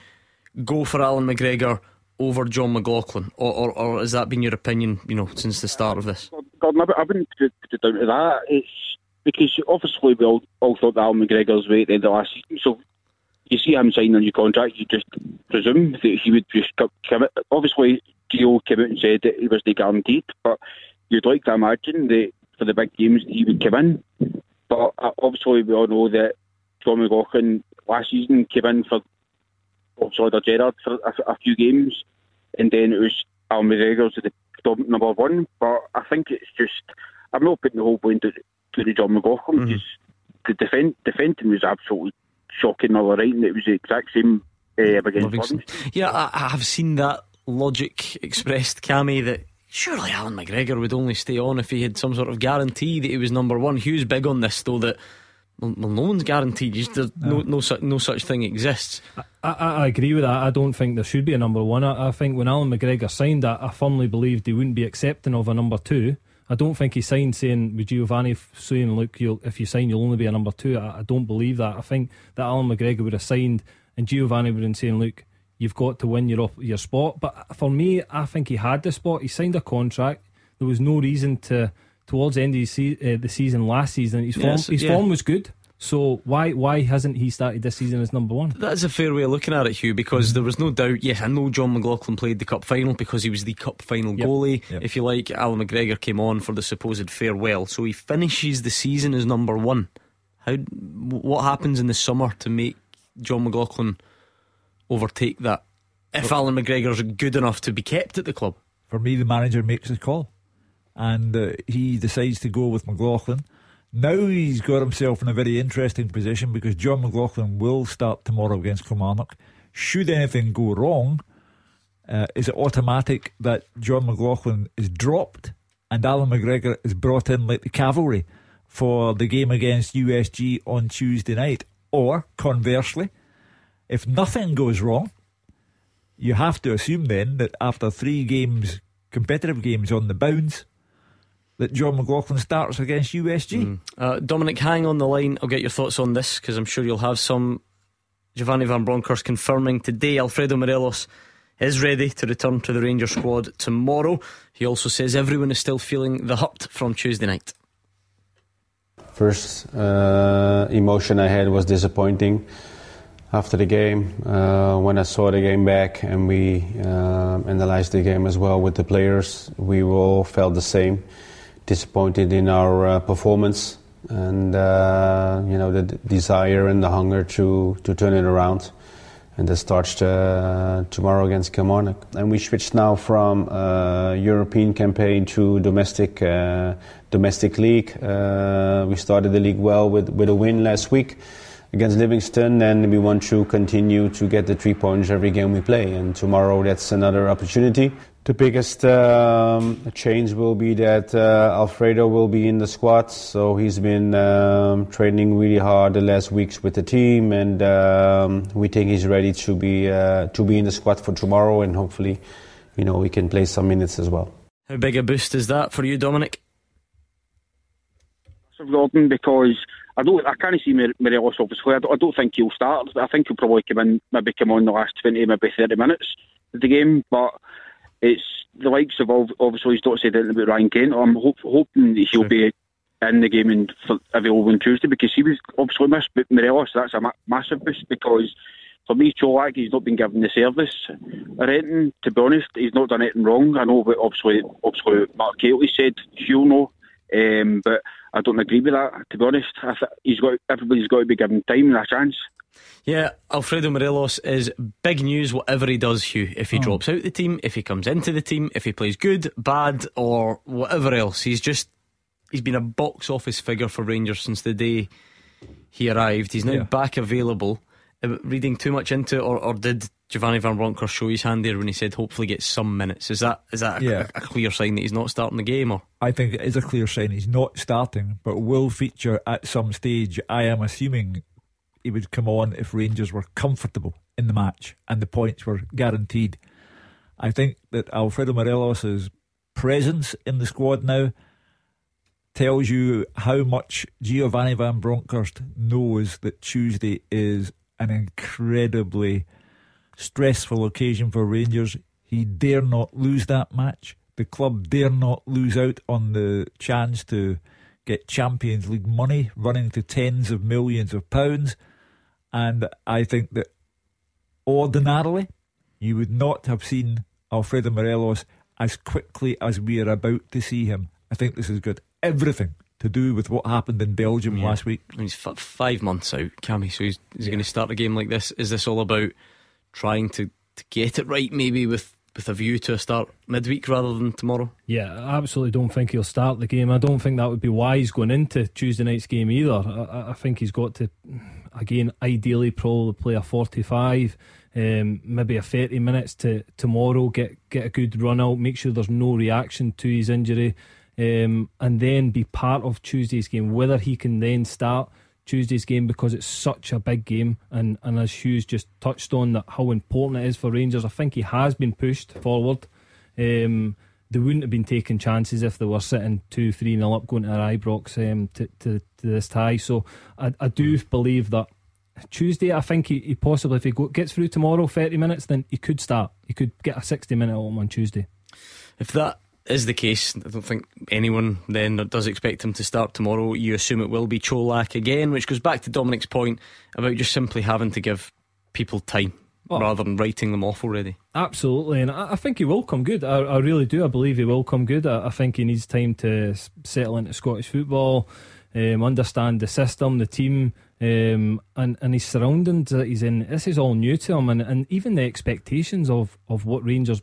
go for Alan McGregor over John McLaughlin, or, or, or has that been your opinion? You know, since the start of this. God, I wouldn't put it down to that. It's because obviously we all, all thought that Al McGregor's way at the end of last season. So you see him signing a new contract, you just presume that he would just commit. Obviously, Gio came out and said that he was the guaranteed, but you'd like to imagine that for the big games he would come in. But uh, obviously, we all know that John McLaughlin last season came in for the Gerrard for a, a, few games, and then it was Al McGregor's the number one. But I think it's just I'm not putting the whole point to John McLaughlin because mm-hmm. the defend, defending was absolutely shocking all right, and it was the exact same uh, against Livingston. Yeah, I, I, have seen that logic expressed, Cammy, that surely Alan McGregor would only stay on if he had some sort of guarantee that he was number one. Hugh's big on this, though, that well, no one's guaranteed. There's no, no, no, no such thing exists. I, I, I, agree with that. I don't think there should be a number one. I, I think when Alan McGregor signed that, I firmly believed he wouldn't be accepting of a number two. I don't think he signed saying with Giovanni saying, "Look, if you sign, you'll only be a number two. I, I don't believe that. I think that Alan McGregor would have signed, and Giovanni would have been saying, "Look, you've got to win your your spot." But for me, I think he had the spot. He signed a contract. There was no reason to towards the end of the, se- uh, the season last season. His form, Yes, his yeah. form was good. So why why hasn't he started this season as number one? That is a fair way of looking at it, Hugh, because there was no doubt. Yes, I know John McLaughlin played the cup final because he was the cup final Yep. goalie. Yep. If you like, Alan McGregor came on for the supposed farewell, so he finishes the season as number one. How? What happens in the summer to make John McLaughlin overtake that? If Alan McGregor's good enough to be kept at the club, For me, the manager makes the call, and uh, he decides to go with McLaughlin. Now he's got himself in a very interesting position because John McLaughlin will start tomorrow against Kilmarnock. Should anything go wrong, uh, is it automatic that John McLaughlin is dropped and Alan McGregor is brought in like the cavalry for the game against USG on Tuesday night? Or conversely, if nothing goes wrong, you have to assume then that after three games, competitive games on the bounce, that John McLaughlin starts against USG. uh, Dominic, hang on the line. I'll get your thoughts on this because I'm sure you'll have some. Giovanni Van Bronckhorst confirming today Alfredo Morelos is ready to return to the Rangers squad tomorrow. He also says everyone is still feeling the hurt from Tuesday night. First uh, emotion I had was disappointing after the game. Uh, when I saw the game back and we uh, analyzed the game as well with the players, we all felt the same. Disappointed in our uh, performance and uh, you know the d- desire and the hunger to to turn it around. And that starts uh, tomorrow against Kilmarnock. And we switched now from uh, European campaign to domestic uh, domestic league. Uh, we started the league well with, with a win last week against Livingston, and we want to continue to get the three points every game we play. And tomorrow, that's another opportunity. The biggest um, change will be that uh, Alfredo will be in the squad. So he's been um, training really hard the last weeks with the team, and um, we think he's ready to be uh, to be in the squad for tomorrow. And hopefully, you know, he can play some minutes as well. How big a boost is that for you, Dominic? of Gordon because I don't, I can't see More- Morelos obviously. I don't, I don't think he'll start. I think he'll probably come in, maybe come on the last twenty, maybe thirty minutes of the game. But it's the likes of ob- obviously he's not said anything about Ryan Kent. I'm hope, hoping that he'll be in the game and available on Tuesday because he was obviously missed. But Morelos, that's a ma- massive boost because. For me, Colak, he's not been given the service or anything. To be honest, he's not done anything wrong. I know, but obviously, obviously, Mark Hateley said he'll know, um, but I don't agree with that. To be honest, th- he's got everybody's got to be given time and a chance. Yeah, Alfredo Morelos is big news whatever he does, Hugh. If he drops out the team, if he comes into the team, if he plays good, bad, or whatever else. He's just he's been a box office figure for Rangers since the day he arrived. He's now Yeah. back available. Uh, Reading too much into it, or, or did Giovanni Van Bronckhorst show his hand there when he said hopefully get some minutes? Is that is that a, Yeah. a, a clear sign that he's not starting the game? Or I think it is a clear sign he's not starting, but will feature at some stage. I am assuming he would come on if Rangers were comfortable in the match and the points were guaranteed. I think that Alfredo Morelos' presence in the squad now tells you how much Giovanni Van Bronckhorst knows that Tuesday is an incredibly stressful occasion for Rangers. He dare not lose that match. The club dare not lose out on the chance to get Champions League money running to tens of millions of pounds. And I think that ordinarily you would not have seen Alfredo Morelos as quickly as we are about to see him. I think this has got everything to do with what happened in Belgium Yeah. last week. I mean, he's f- five months out, Cammy. So he's, is he going to start a game like this? Is this all about trying to, to get it right, maybe with, with a view to a start midweek rather than tomorrow? Yeah, I absolutely don't think he'll start the game. I don't think that would be wise going into Tuesday night's game either. I, I- I think he's got to, again, ideally probably play a 45, um, maybe a 30 minutes to tomorrow, get, get a good run out, make sure there's no reaction to his injury, um, and then be part of Tuesday's game. Whether he can then start Tuesday's game because it's such a big game, and, and as Hugh's just touched on, that how important it is for Rangers, I think he has been pushed forward. Um, they wouldn't have been taking chances if they were sitting two, three nil up going to their Ibrox um, to, to to this tie. So I, I do mm. believe that Tuesday, I think he, he possibly if he go, gets through tomorrow, thirty minutes, then he could start. He could get a sixty minute at home on Tuesday. If that is the case, I don't think anyone then does expect him to start tomorrow. You assume it will be Colak again, which goes back to Dominic's point about just simply having to give people time Oh. rather than writing them off already. Absolutely, and I, I think he will come good. I, I really do. I believe he will come good. I, I think he needs time to settle into Scottish football, um, understand the system, the team, um, and and his surroundings that he's in. This is all new to him, and, and even the expectations of, of what Rangers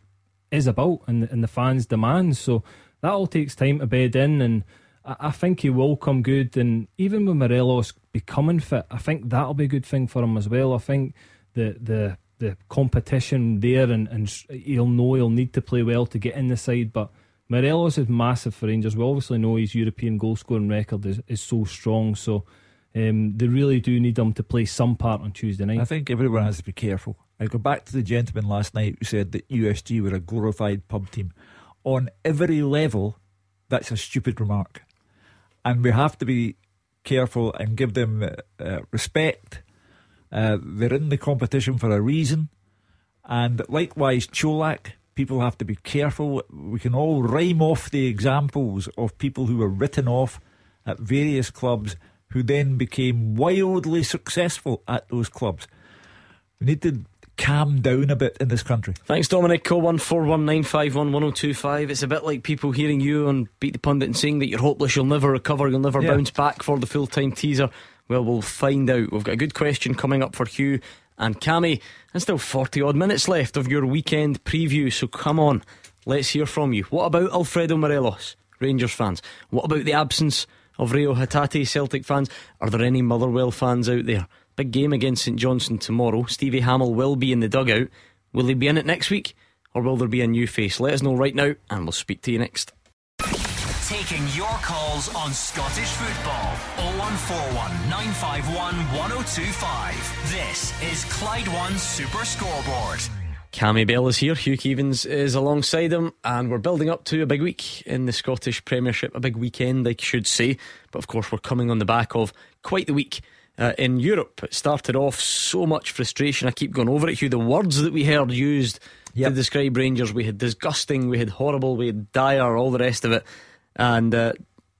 is about and, and the fans' demands. So that all takes time to bed in, and I, I think he will come good. And even with Morelos becoming fit, I think that'll be a good thing for him as well. I think the the the competition there, and, and he'll know he'll need to play well to get in the side. But Morelos is massive for Rangers. We obviously know his European goal scoring record is, is so strong. So um, they really do need him to play some part on Tuesday night. I think everyone has to be careful. I go back to the gentleman last night who said that USG were a glorified pub team. On every level, that's a stupid remark. And we have to be careful and give them uh, uh, respect. Uh, they're in the competition for a reason. And likewise, Colak, people have to be careful. We can all rhyme off the examples of people who were written off at various clubs who then became wildly successful at those clubs. We need to calm down a bit in this country. Thanks, Dominic. Call one four one nine five one one zero two five. It's a bit like people hearing you on Beat the Pundit and saying that you're hopeless, you'll never recover, you'll never Yeah. bounce back for the full time teaser. Well, we'll find out. We've got a good question coming up for Hugh and Cammy, and still 40 odd minutes left of your weekend preview. So come on, let's hear from you. What about Alfredo Morelos, Rangers fans? What about the absence of Reo Hatate, Celtic fans? Are there any Motherwell fans out there? Big game against St Johnstone tomorrow. Stevie Hamill will be in the dugout. Will he be in it next week? Or will there be a new face? Let us know right now, and we'll speak to you next. Taking your calls on Scottish football. 0141 951 1025. This is Clyde One Super Scoreboard. Cammy Bell is here, Hugh Keevins is alongside him, and we're building up to a big week in the Scottish Premiership, a big weekend, I should say. But of course, we're coming on the back of quite the week uh, in Europe. It started off so much frustration. I keep going over it, Hugh. The words that we heard used to describe Rangers we had disgusting, we had horrible, we had dire, all the rest of it. And uh,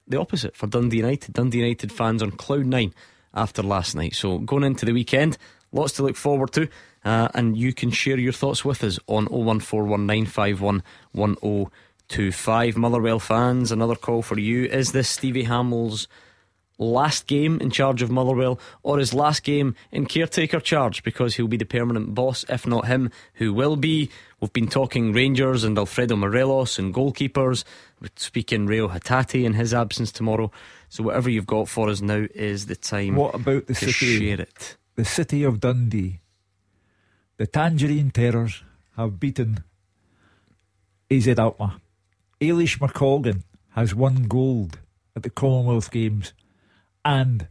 the opposite for Dundee United. Dundee United fans on cloud nine after last night. So going into the weekend, lots to look forward to. Uh, and you can share your thoughts with us on 01419511025. Motherwell fans, another call for you. Is this Stevie Hamill's last game in charge of Motherwell or his last game in caretaker charge because he'll be the permanent boss, if not him, who will be. We've been talking Rangers and Alfredo Morelos and goalkeepers. We're speaking Reo Hatate in his absence tomorrow. So whatever you've got for us now is the time What about the to city? share it. The city of Dundee. The Tangerine Terrors have beaten AZ Alkmaar. Eilish McColgan has won gold at the Commonwealth Games, and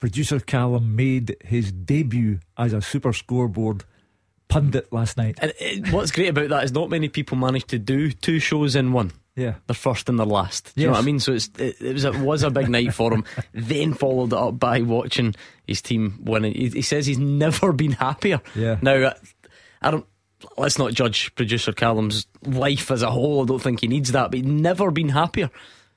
producer Callum made his debut as a super scoreboard pundit last night. And it, what's great about that is not many people manage to do two shows in one. Yeah. Their first and their last. Do you know what I mean? So it's, it, it was a, was a big night for him. Then followed it up by watching his team winning. He, he says he's never been happier. Yeah. Now, I, I don't. Let's not judge producer Callum's life as a whole. I don't think he needs that, but he's never been happier.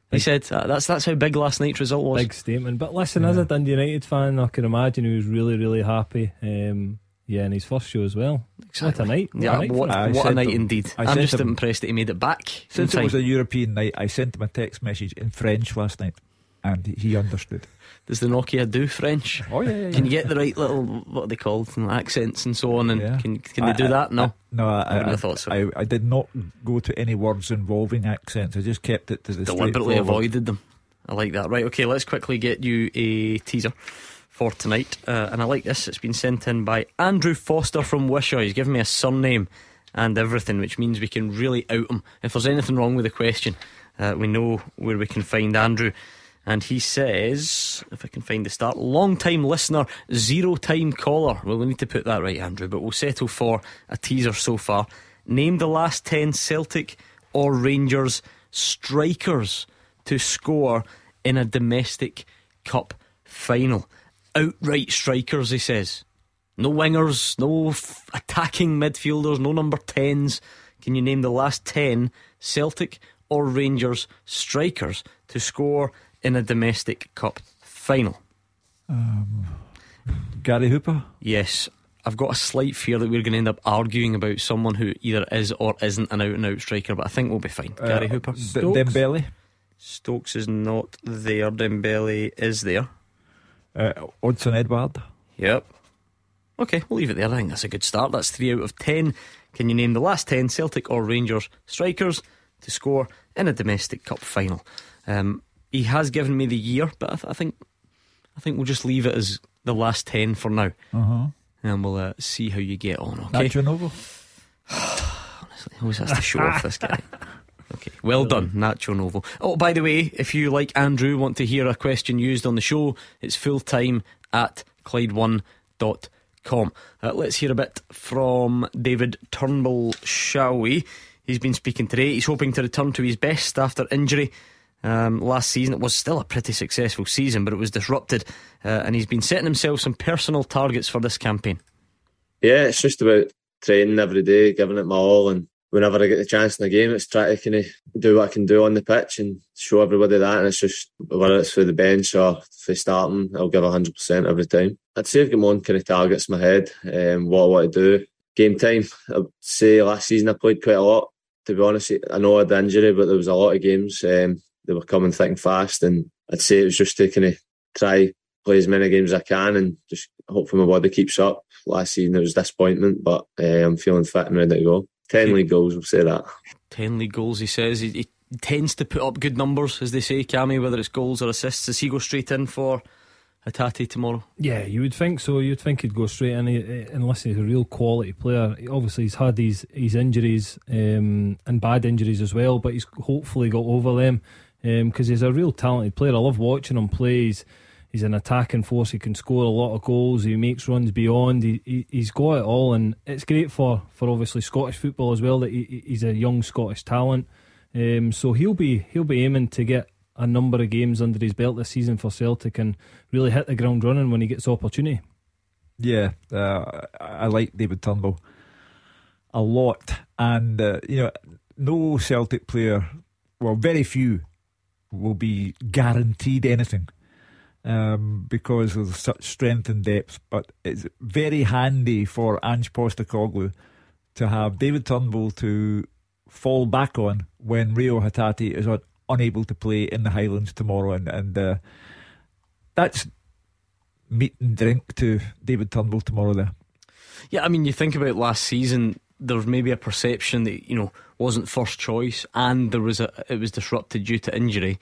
He said uh, that's that's how big last night's result was. Big statement. But listen, as a Dundee United fan, I can imagine he was really, really happy. Um, yeah, and his first show as well. What a night. What Yeah, a night what, for what a night him- indeed. I I'm just him- impressed that he made it back. Since in it was a European night, I sent him a text message in French last night, and he understood. Does the Nokia do French? Oh yeah, yeah, Can you get the right little what are they called you know, accents and so on? And Yeah. can can I- they do I- that? No, I- no, I, I wouldn't I, thought so. I, I did not go to any words involving accents. I just kept it to the deliberately avoided them. I like that. Right, okay, let's quickly get you a teaser for tonight. Uh, and I like this. It's been sent in by Andrew Foster from Wishaw. He's given me a surname and everything, which means we can really out him. If there's anything wrong with the question, uh, we know where we can find Andrew. And he says, if I can find the start, long time listener, zero time caller. Well, we need to put that right, Andrew, but we'll settle for a teaser so far. Name the last 10 Celtic or Rangers strikers to score in a domestic cup final. Outright strikers, he says. No wingers, no f- attacking midfielders, no number 10s. Can you name the last 10 Celtic or Rangers strikers to score in a domestic cup final? Um, Gary Hooper? Yes. I've got a slight fear that we're going to end up arguing about someone who either is or isn't an out and out striker, but I think we'll be fine. Uh, Gary Hooper. D- Dembele? Stokes is not there. Dembele is there. Uh, Odsonne Edouard? Yep. Okay, we'll leave it there. I think that's a good start. That's three out of ten. Can you name the last ten Celtic or Rangers strikers to score in a domestic cup final? Um, he has given me the year, but I, th- I think I think we'll just leave it as the last ten for now, Uh-huh. and we'll uh, see how you get on. Okay. Nacho Novo? Honestly, always has to show off this guy. Okay, well done, Nacho Novo. Oh, by the way, if you like Andrew want to hear a question used on the show, it's full time at Clyde1.com. Uh, let's hear a bit from David Turnbull, shall we? He's been speaking today. He's hoping to return to his best after injury. Um, last season it was still a pretty successful season, but it was disrupted, uh, and he's been setting himself some personal targets for this campaign. Yeah, it's just about training every day, giving it my all, and whenever I get the chance in the game, it's try to kind of do what I can do on the pitch and show everybody that. And it's just whether it's for the bench or for starting, I'll give hundred percent every time. I'd say I've got own kind of targets in my head, um, what I want to do. Game time, I'd say last season I played quite a lot. To be honest, I know I had the injury, but there was a lot of games. Um, they were coming thick and fast, and I'd say it was just to kind of try play as many games as I can and just hopefully my body keeps up. Last season there was disappointment, but uh, I'm feeling fit and ready to go. Ten league goals, we'll say that. 10 league goals, he says. He, he tends to put up good numbers, as they say, Cammy, whether it's goals or assists. Does he go straight in for Hatate tomorrow? Yeah, you would think so. You'd think he'd go straight in, eh, unless he's a real quality player. Obviously, he's had these his injuries um, and bad injuries as well, but he's hopefully got over them because he's a real talented player. I love watching him play. He's, he's an attacking force. He can score a lot of goals. He makes runs beyond. He, he he's got it all, and it's great for for obviously Scottish football as well that he, he's a young Scottish talent. Um, so he'll be he'll be aiming to get a number of games under his belt this season for Celtic and really hit the ground running when he gets opportunity. Yeah, uh, I like David Turnbull a lot, and uh, you know, no Celtic player, well, very few, will be guaranteed anything um, because of such strength and depth. But it's very handy for Ange Postecoglou to have David Turnbull to fall back on when Reo Hatate is un- unable to play in the Highlands tomorrow, and and uh, that's meat and drink to David Turnbull tomorrow. There. Yeah, I mean, you think about last season, there was maybe a perception that, you know, wasn't first choice and there was a it was disrupted due to injury.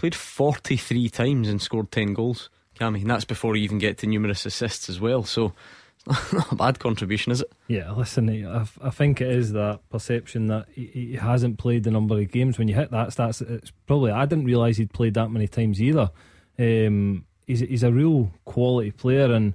Played 43 times and scored 10 goals, Cammy, and that's before you even get to numerous assists as well. So, not a bad contribution, is it? Yeah, listen, I, I think it is that perception that he, he hasn't played the number of games. When you hit that stats, it's probably I didn't realise he'd played that many times either. Um, he's he's a real quality player and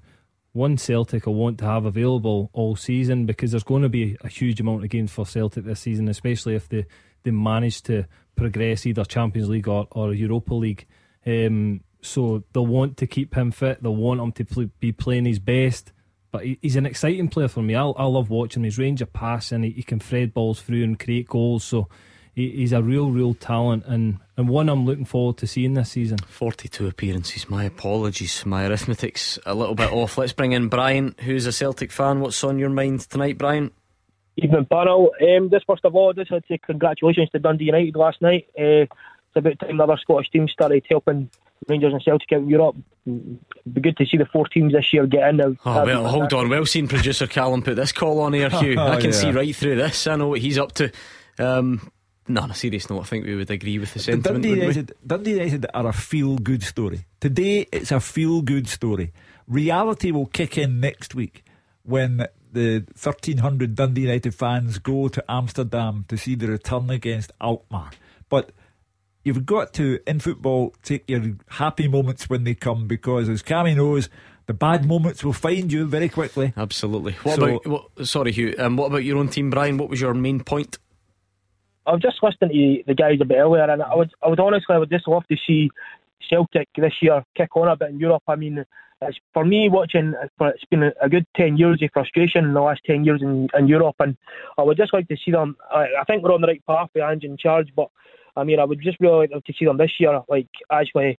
one Celtic I want to have available all season because there's going to be a huge amount of games for Celtic this season, especially if they, they manage to progress either Champions League or, or Europa League. Um, so they'll want to keep him fit. They'll want him to be playing his best. But he, he's an exciting player for me. I, I love watching his range of passing. He, he can thread balls through and create goals. So he, he's a real, real talent and, and one I'm looking forward to seeing this season. 42 appearances. My apologies. My arithmetic's a little bit off. Let's bring in Brian, who's a Celtic fan. What's on your mind tonight, Brian? Evening panel. Um, just first of all, just I'd say congratulations to Dundee United last night. Uh, it's about time the other Scottish teams started helping Rangers and Celtic out in Europe. It'd be good to see the four teams this year get in. Oh, well, hold on. Well seen, producer Callum put this call on air, Hugh. I can Oh, yeah. see right through this. I know what he's up to. Um, no, on a serious note, I think we would agree with the sentiment. Dundee wouldn't we? United, Dundee United are a feel good story. Today it's a feel good story. Reality will kick in next week when the 1300 Dundee United fans go to Amsterdam to see the return against Alkmaar. But you've got to, in football, take your happy moments when they come because, as Cammy knows, the bad moments will find you very quickly. Absolutely. What So- about, what, sorry, Hugh, um, what about your own team, Brian? What was your main point? I was just listening to the guys a bit earlier, and I would, I would honestly, I would just love to see Celtic this year kick on a bit in Europe. I mean, it's for me watching. It's been a good ten years of frustration in the last ten years in, in Europe, and I would just like to see them. I, I think we're on the right path with Ange in charge, but I mean, I would just really like to see them this year, like actually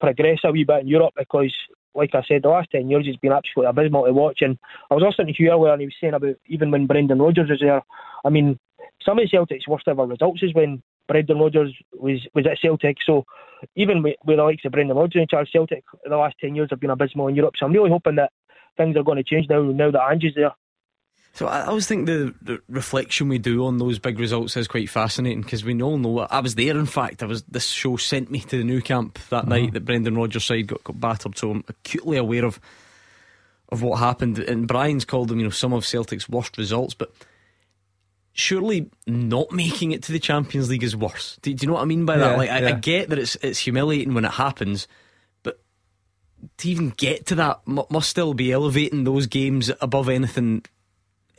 progress a wee bit in Europe because like I said, the last 10 years has been absolutely abysmal to watch. And I was listening to you earlier and he was saying about even when Brendan Rodgers was there, I mean, some of Celtic's worst ever results is when Brendan Rodgers was, was at Celtic. So even with, with the likes of Brendan Rodgers in charge, Celtic the last 10 years have been abysmal in Europe. So I'm really hoping that things are going to change now, now that Ange's there. So I always think the, the, reflection we do on those big results is quite fascinating because we all know I was there. In fact, I was this show sent me to the Nou Camp that uh-huh. night that Brendan Rodgers' side got, got battered. So I'm acutely aware of of what happened. And Brian's called them, you know, some of Celtic's worst results, but surely not making it to the Champions League is worse. Do, do you know what I mean by that? like, I, yeah. I, get that it's it's humiliating when it happens, but to even get to that must still be elevating those games above anything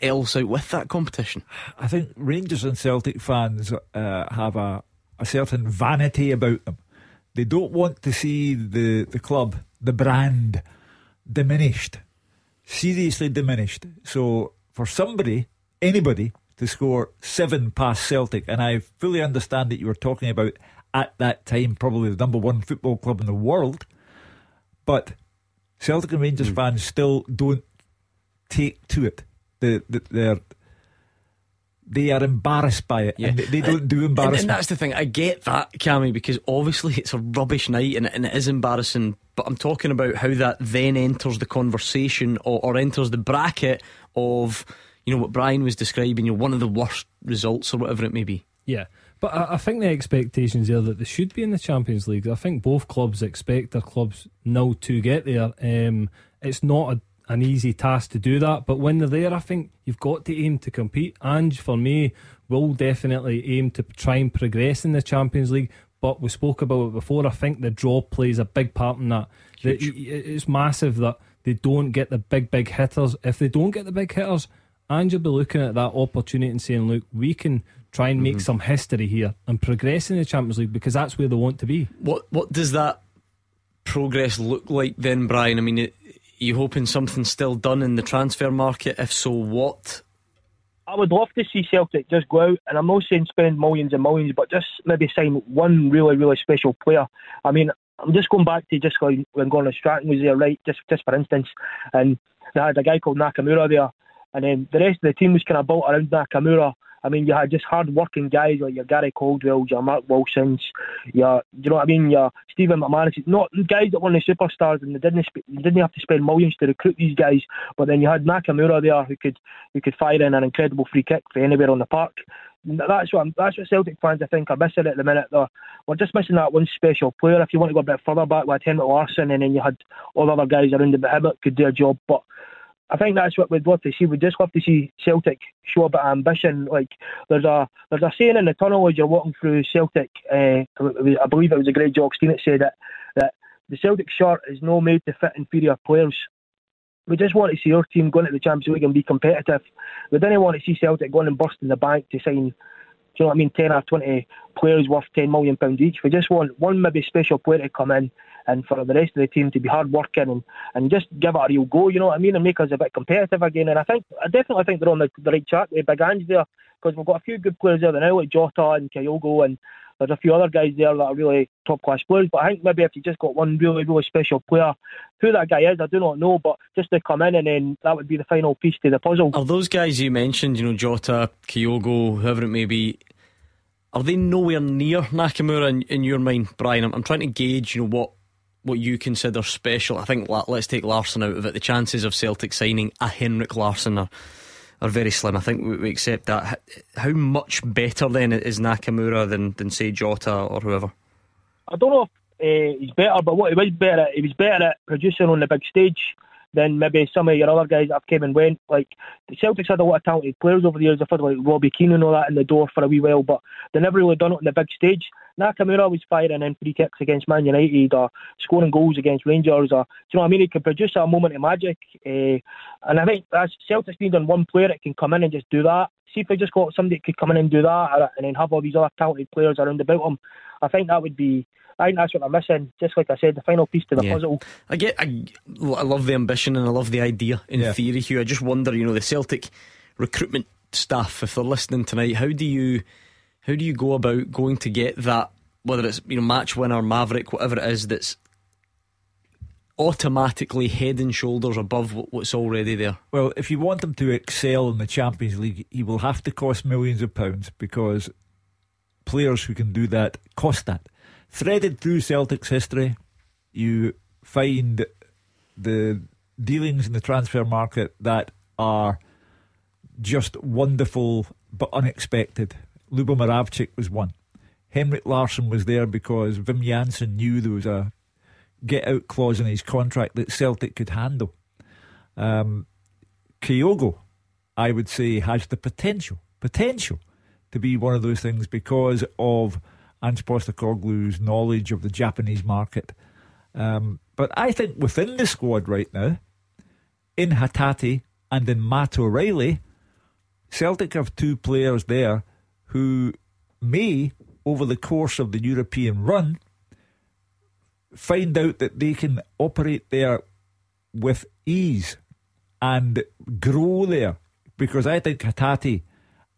else out with that competition. I think Rangers and Celtic fans uh, have a, a certain vanity about them. They don't want to see the, the club, the brand, diminished, seriously diminished. So for somebody, anybody, to score seven past Celtic, and I fully understand that you were talking about at that time probably the number one football club in the world, but Celtic and Rangers mm. fans still don't take to it the, the, they're they are embarrassed by it, yeah. and they don't do embarrassment. And, and, that's the thing. I get that, Cammy, because obviously it's a rubbish night and, and, it is embarrassing. But I'm talking about how that then enters the conversation or, or enters the bracket of you know what Brian was describing. You know, one of the worst results or whatever it may be. Yeah. But I, I think the expectations there that they should be in the Champions League. I think both clubs expect their clubs now to get there. Um, it's not a an easy task to do that. But when they're there, I think you've got to aim to compete. And for me, will definitely aim to try and progress in the Champions League. But we spoke about it before. I think the draw plays a big part in that. It's massive that they don't get the big, big hitters. If they don't get the big hitters, and you'll be looking at that opportunity and saying, look, we can try and make mm-hmm. some history here and progress in the Champions League because that's where they want to be. What What does that progress look like then, Brian? I mean, it, you hoping something's still done in the transfer market? If so, what? I would love to see Celtic just go out, and I'm not saying spend millions and millions, but just maybe sign one really, really special player. I mean, I'm just going back to just going when Gordon Strachan was there, right? Just, just for instance, and they had a guy called Nakamura there, and then the rest of the team was kind of built around Nakamura. I mean, you had just hard working guys like your Gary Caldwell, your Mark Wilsons, your, you know what I mean, your Stephen McManus, not guys that were the superstars and they didn't they didn't have to spend millions to recruit these guys. But then you had Nakamura there who could who could fire in an incredible free kick for anywhere on the park. That's what I'm, that's what Celtic fans I think are missing at the minute. Though we're just missing that one special player. If you want to go a bit further back with Henrik Larsson, and then you had all the other guys around the bit could do a job, but I think that's what we'd love to see. We'd just love to see Celtic show a bit of ambition. Like there's a there's a saying in the tunnel as you're walking through Celtic. Uh, I believe it was a great Jock Stein that said that the Celtic shirt is no made to fit inferior players. We just want to see our team going to the Champions League and be competitive. We didn't want to see Celtic going and busting the bank to sign, do you know what I mean, 10 or 20 players worth £10 million each. We just want one maybe special player to come in and for the rest of the team to be hard working and, and just give it a real go, you know what I mean, and make us a bit competitive again. And I think I definitely think they're on the, the right track with Big Ange there because we've got a few good players there now, like Jota and Kyogo, and there's a few other guys there that are really top class players. But I think maybe if you just got one really, really special player, who that guy is, I do not know, but just to come in and then that would be the final piece to the puzzle. Are those guys you mentioned, you know, Jota, Kyogo, whoever it may be, are they nowhere near Nakamura in, in your mind, Brian? I'm, I'm trying to gauge, you know, what what you consider special. I think let's take Larsson out of it. The chances of Celtic signing a Henrik Larsson are are very slim. I think we, we accept that. How much better then is Nakamura than than say Jota or whoever? I don't know if uh, he's better, but what he was better at, he was better at producing on the big stage than maybe some of your other guys that have came and went. Like the Celtics had a lot of talented players over the years. I've had like Robbie Keane and all that in the door for a wee while, but they never really done it on the big stage. Nakamura was firing in free kicks against Man United or scoring goals against Rangers or, do you know what I mean? He can produce a moment of magic. Uh, and I think that's Celtics need on one player that can come in and just do that. see if they just got somebody that could come in and do that, and then have all these other talented players around about them. I think that would be. I think that's what I'm missing. Just like I said, the final piece to the Yeah. puzzle. I get, I, I love the ambition and I love the idea in Yeah. theory, Hugh. I just wonder, you know, the Celtic recruitment staff, if they're listening tonight, how do you, how do you go about going to get that, whether it's you know match winner, Maverick, whatever it is, that's automatically head and shoulders above what's already there. Well, if you want him to excel in the Champions League, he will have to cost millions of pounds because players who can do that cost that. Threaded through Celtic's history, you find the dealings in the transfer market that are just wonderful but unexpected. Lubo Moravcik was one. Henrik Larsson was there because Wim Jansen knew there was a get out clause in his contract that Celtic could handle. Um, Kyogo, I would say, has the potential, potential to be one of those things because of Ange Postecoglou's knowledge of the Japanese market. Um, but I think within the squad right now, in Hatate and in Matt O'Reilly, Celtic have two players there who may, over the course of the European run, find out that they can operate there with ease and grow there. Because I think Hatate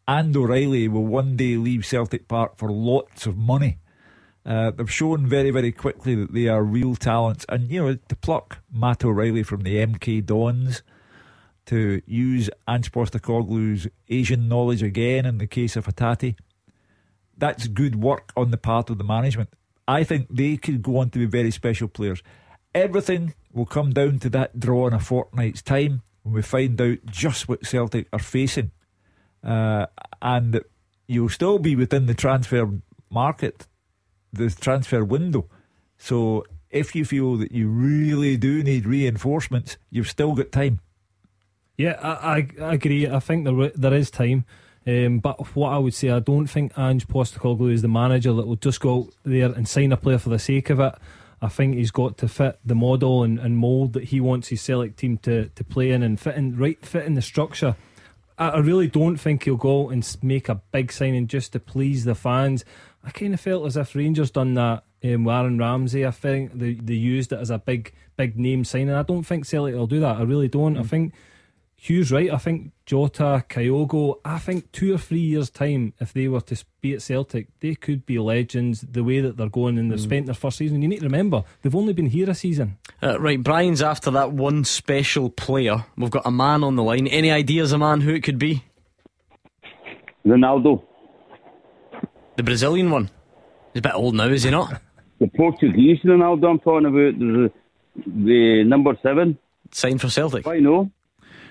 and O'Reilly will one day leave Celtic Park for lots of money. Uh, they've shown very, very quickly that they are real talents. And, you know, to pluck Matt O'Reilly from the MK Dons, to use Ange Postecoglou's Asian knowledge again in the case of Hatate, that's good work on the part of the management. I think they could go on to be very special players. Everything will come down to that draw in a fortnight's time when we find out just what Celtic are facing. Uh, and you'll still be within the transfer market, the transfer window. So if you feel that you really do need reinforcements, you've still got time. Yeah, I, I, I agree. I think there there is time. Um, but what I would say, I don't think Ange Postecoglou is the manager that will just go out there and sign a player for the sake of it. I think he's got to fit the model and, and mould that he wants his Celtic team to, to play in and fit in right fit in the structure. I, I really don't think he'll go out and make a big signing just to please the fans. I kind of felt as if Rangers done that um, with Aaron Ramsey. I think they they used it as a big big name signing. I don't think Celtic will do that. I really don't. I think Hugh's right. I think Jota, Kyogo, I think two or three years' time, if they were to be at Celtic, they could be legends the way that they're going and they've Mm. spent their first season. You need to remember, they've only been here a season. Uh, right, Brian's after that one special player. We've got a man on the line. Any ideas, a man who it could be? Ronaldo. The Brazilian one. He's a bit old now, is he not? The Portuguese Ronaldo I'm talking about, the, the number seven. Signed for Celtic. Why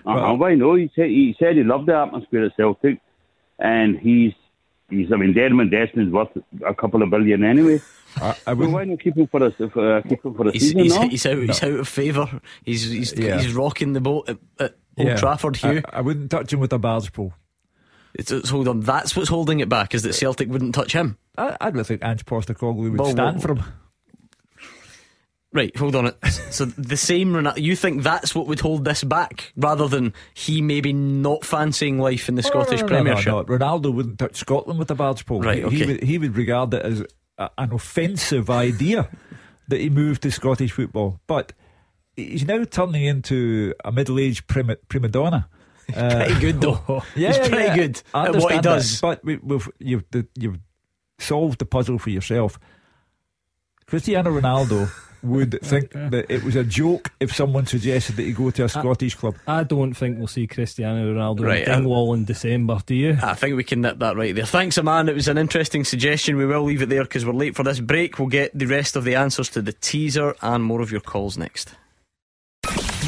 no? Uh, why no? He said he said he loved the atmosphere at Celtic, and he's he's I mean Dermot Desmond's worth a couple of billion anyway. I, well, why not keep him for a uh, keep him for a He's, season? he's, no? he's out. He's out of favour. He's he's, Yeah. he's rocking the boat at, at Old Yeah. Trafford. Hugh, I, I wouldn't touch him with a barge pole. it's, it's, hold on. That's what's holding it back. Is that Celtic wouldn't touch him? I, I don't think Ange Postecoglou would Well, stand well- for him. Right, hold on. It. So the same Ronaldo. You think that's what would hold this back, rather than he maybe not fancying life in the Scottish Oh, No, no, no, no, Premiership? no, no. Ronaldo wouldn't touch Scotland with a barge pole. Right, He- okay. He, would, he would regard it as a, an offensive idea that he moved to Scottish football. But he's now turning into a middle-aged prima, prima donna. Uh, pretty good though. Yeah, He's yeah, pretty yeah. good I at what he understand that, does. But we, we've, you've, you've solved the puzzle for yourself. Cristiano Ronaldo would think that it was a joke if someone suggested that he go to a Scottish club. I don't think we'll see Cristiano Ronaldo Right, in uh, Dingwall in December. Do you? I think we can nip that right there. Thanks, a man. It was an interesting suggestion. We will leave it there because we're late for this break. We'll get the rest of the answers to the teaser and more of your calls next.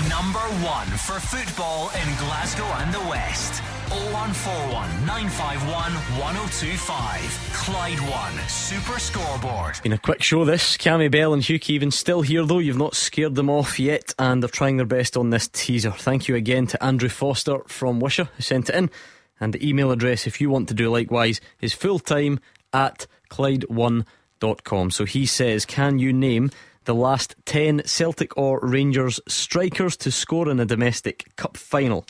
Number one for football in Glasgow and the West. 0141 951 1025. Clyde One Super Scoreboard. Been a quick show this. Cammy Bell and Hugh Keevins still here though. You've not scared them off yet and they're trying their best on this teaser. Thank you again to Andrew Foster from Wishaw who sent it in. And the email address, if you want to do likewise, is fulltime at Clyde1.com. So he says, Can you name the last 10 Celtic or Rangers strikers to score in a domestic cup final?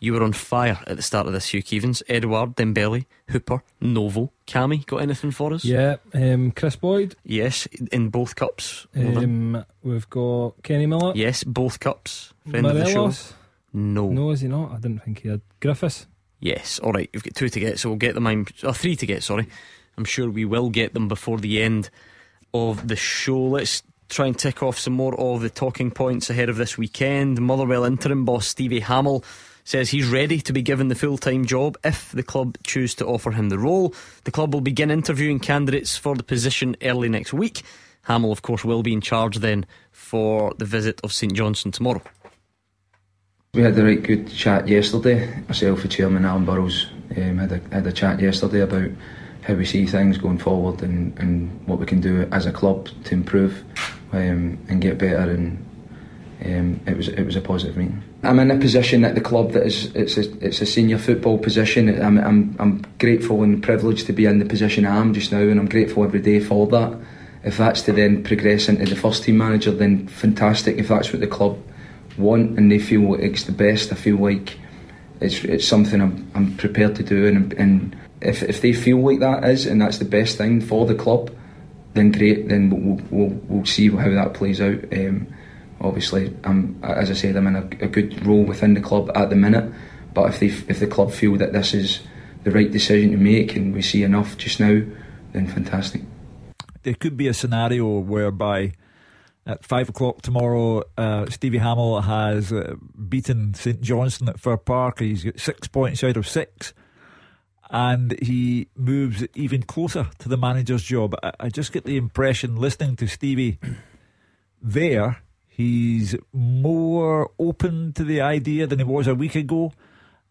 You were on fire at the start of this, Hugh Keevins. Edouard, Dembele, Hooper, Novo, Cammy. Got anything for us? Yeah, um, Kris Boyd. Yes, in both cups. Well. Um, we've got Kenny Miller. yes, both cups. Friend of the show. Morelos. No. No, is he not? I didn't think he had. Griffiths. Yes. All right. You've got two to get, so we'll get them. I'm or three to get. Sorry. I'm sure we will get them before the end of the show. Let's try and tick off some more of the talking points ahead of this weekend. Motherwell interim boss Stevie Hamill says he's ready to be given the full time job if the club choose to offer him the role. The club will begin interviewing candidates for the position early next week. Hamill, of course, will be in charge then for the visit of St Johnstone tomorrow. We had a right good chat yesterday. Myself, the chairman, Alan Burrows, um, had, a, had a chat yesterday about how we see things going forward and, and what we can do as a club to improve um, and get better. And um, it was it was a positive meeting. I'm in a position at the club that is it's a, it's a senior football position. I'm, I'm I'm grateful and privileged to be in the position I am just now, and I'm grateful every day for that. If that's to then progress into the first team manager, then fantastic. If that's what the club want and they feel it's the best, I feel like it's it's something I'm I'm prepared to do, and and if if they feel like that is and that's the best thing for the club, then great. Then we'll we'll, we'll see how that plays out. Um, obviously, I'm as I said, I'm in a, a good role within the club at the minute. But if they if the club feel that this is the right decision to make and we see enough just now, then fantastic. There could be a scenario whereby at five o'clock tomorrow, uh, Stevie Hamill has uh, beaten St Johnstone at Fir Park. He's got six points out of six, and he moves even closer to the manager's job. I, I just get the impression, listening to Stevie there, he's more open to the idea than he was a week ago.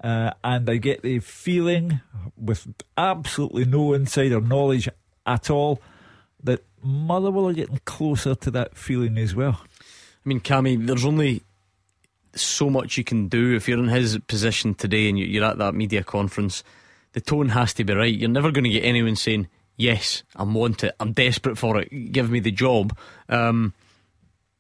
Uh, and I get the feeling, with absolutely no insider knowledge at all, that Motherwell are getting closer to that feeling as well. I mean, Cammy, there's only so much you can do if you're in his position today and you- you're at that media conference. The tone has to be right. You're never going to get anyone saying, "Yes, I want it. I'm desperate for it. Give me the job." Um,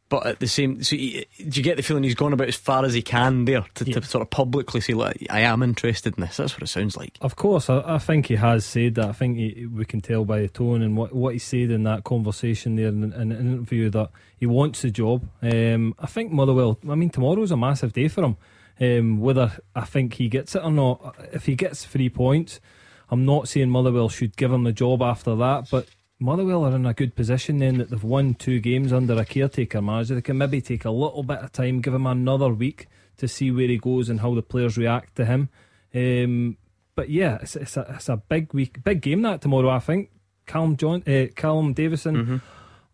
but at the same, so you, do you get the feeling he's gone about as far as he can there to, to sort of publicly say, "Look, I am interested in this." That's what it sounds like. Of course, I, I think he has said that. I think he, we can tell by the tone and what what he said in that conversation there in, in an interview that he wants the job. Um, I think Motherwell. I mean, tomorrow's a massive day for him. Um, whether I think he gets it or not, if he gets three points, I'm not saying Motherwell should give him the job after that, but. Motherwell are in a good position then that they've won two games under a caretaker manager. They can maybe take a little bit of time, give him another week to see where he goes and how the players react to him. Um, but yeah, it's, it's, a, it's a big week, big game that tomorrow. I think Calum John, uh, Callum Davidson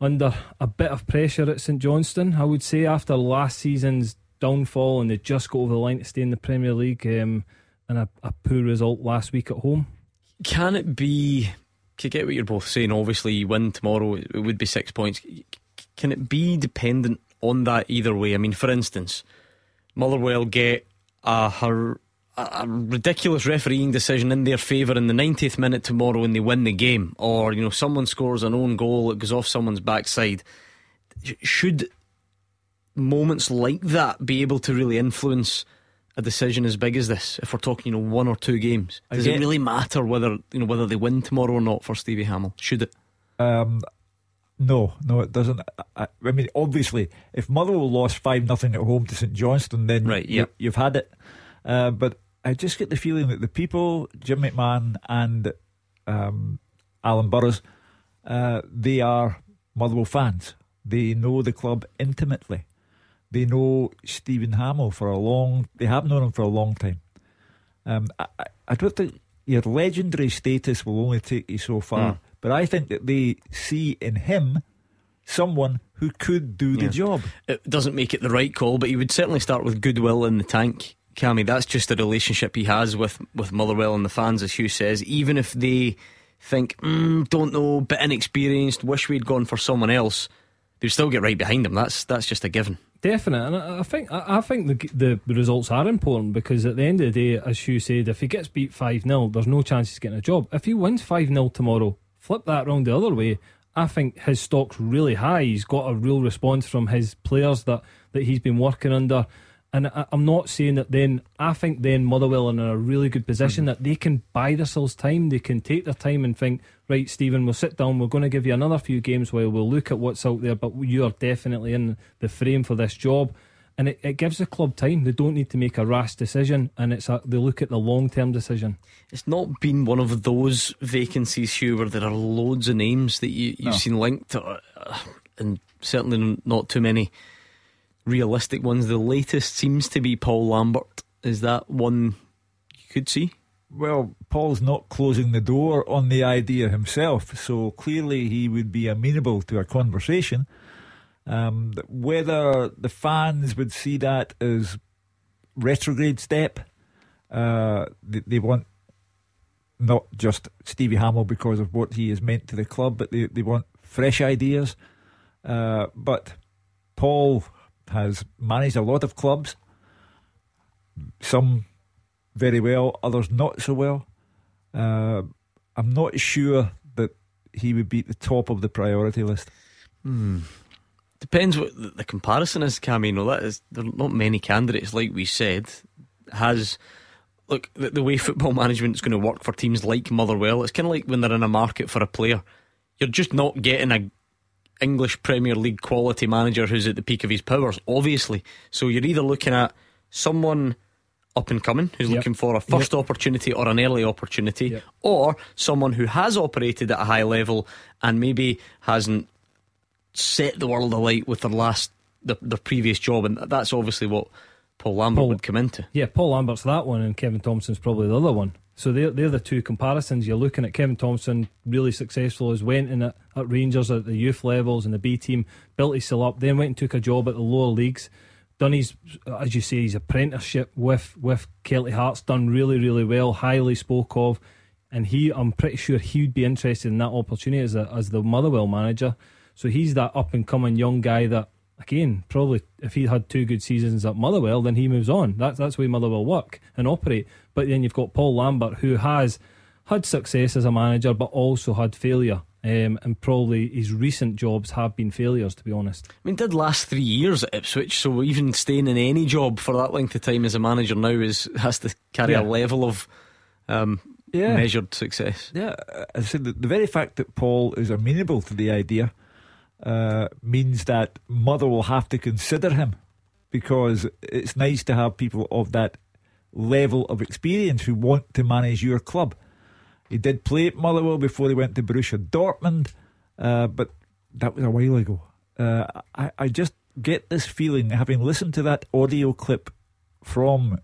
under a bit of pressure at St Johnstone. I would say after last season's downfall and they just got over the line to stay in the Premier League um, and a, a poor result last week at home. Can it be? To get what you're both saying, obviously you win tomorrow, it would be six points. Can it be dependent on that either way? I mean, for instance, Motherwell get a, her, a ridiculous refereeing decision in their favour in the 90th minute tomorrow and they win the game, or you know someone scores an own goal, it goes off someone's backside. Should moments like that be able to really influence? A decision as big as this, if we're talking, you know, one or two games, does it really matter whether you know whether they win tomorrow or not for Stevie Hamill? Should it? Um, no, no, it doesn't. I, I mean, obviously, if Motherwell lost five nothing at home to St Johnstone, then Right, you, yeah. you've had it. Uh, but I just get the feeling that the people, Jim McMahon and um, Alan Burrows, uh, they are Motherwell fans. They know the club intimately. They know Stephen Hamill for a long. They have known him for a long time. Um, I, I, don't think your legendary status will only take you so far, Mm. but I think that they see in him someone who could do the job. It doesn't make it the right call, but he would certainly start with goodwill in the tank. Cammy, that's just the relationship he has with, with Motherwell and the fans, as Hugh says. Even if they think, mm, don't know, bit inexperienced, wish we'd gone for someone else, they'd still get right behind him. That's that's just a given. Definite, and I think I think the the results are important because at the end of the day, as Hugh said, if he gets beat five 0 there's no chance he's getting a job. If he wins five 0 tomorrow, flip that round the other way. I think his stock's really high. He's got a real response from his players that that he's been working under, And I, I'm not saying that then, I think then Motherwell are in a really good position that they can buy themselves time. They can take their time and think, right, Stephen, we'll sit down, we're going to give you another few games while we'll look at what's out there, but you are definitely in the frame for this job. And it, it gives the club time. They don't need to make a rash decision, and it's a, they look at the long term decision. It's not been one of those vacancies, Hugh, where there are loads of names that you, you've No. seen linked, uh, and certainly not too many realistic ones. The latest seems to be Paul Lambert. Is that one you could see? Well, Paul's not closing the door on the idea himself, so clearly he would be amenable to a conversation. Um, whether the fans would see that as retrograde step, uh, they, they want not just Stevie Hamill because of what he has meant to the club, but they, they want fresh ideas. Uh, but Paul has managed a lot of clubs, some very well, others not so well. Uh, I'm not sure that he would be at the top of the priority list. Hmm. Depends what the, comparison is, Camino. That is there are not many candidates, like we said, has look the, the way football management is going to work for teams like Motherwell. It's kind of like when they're in a market for a player. You're just not getting a English Premier League quality manager who's at the peak of his powers, obviously. So you're either looking at someone up and coming who's Yep. looking for a first opportunity or an early opportunity, or someone who has operated at a high level and maybe hasn't set the world alight with their last their, their previous job, and that's obviously what Paul Lambert Paul- would come into. Yeah, Paul Lambert's that one, and Kevin Thomson's probably the other one. So they're, they're the two comparisons. You're looking at Kevin Thomson, really successful, has went in at, at Rangers at the youth levels and the B team, built himself up, then went and took a job at the lower leagues, done his, as you say, his apprenticeship with, with Kelty Hearts, done really, really well, highly spoke of. And he, I'm pretty sure he'd be interested in that opportunity as, a, as the Motherwell manager. So he's that up and coming young guy that, again, probably if he had two good seasons at Motherwell, then he moves on. That's that's the way Motherwell work and operate. But then you've got Paul Lambert, who has had success as a manager, but also had failure. Um, and probably his recent jobs have been failures, to be honest. I mean, did last three years at Ipswich, so even staying in any job for that length of time as a manager now is has to carry Yeah. a level of um, Yeah. measured success. Yeah, I said the very fact that Paul is amenable to the idea uh, means that Mother will have to consider him because it's nice to have people of that level of experience who want to manage your club. He did play at Motherwell before he went to Borussia Dortmund, uh, but that was a while ago. Uh, I, I just get this feeling, having listened to that audio clip from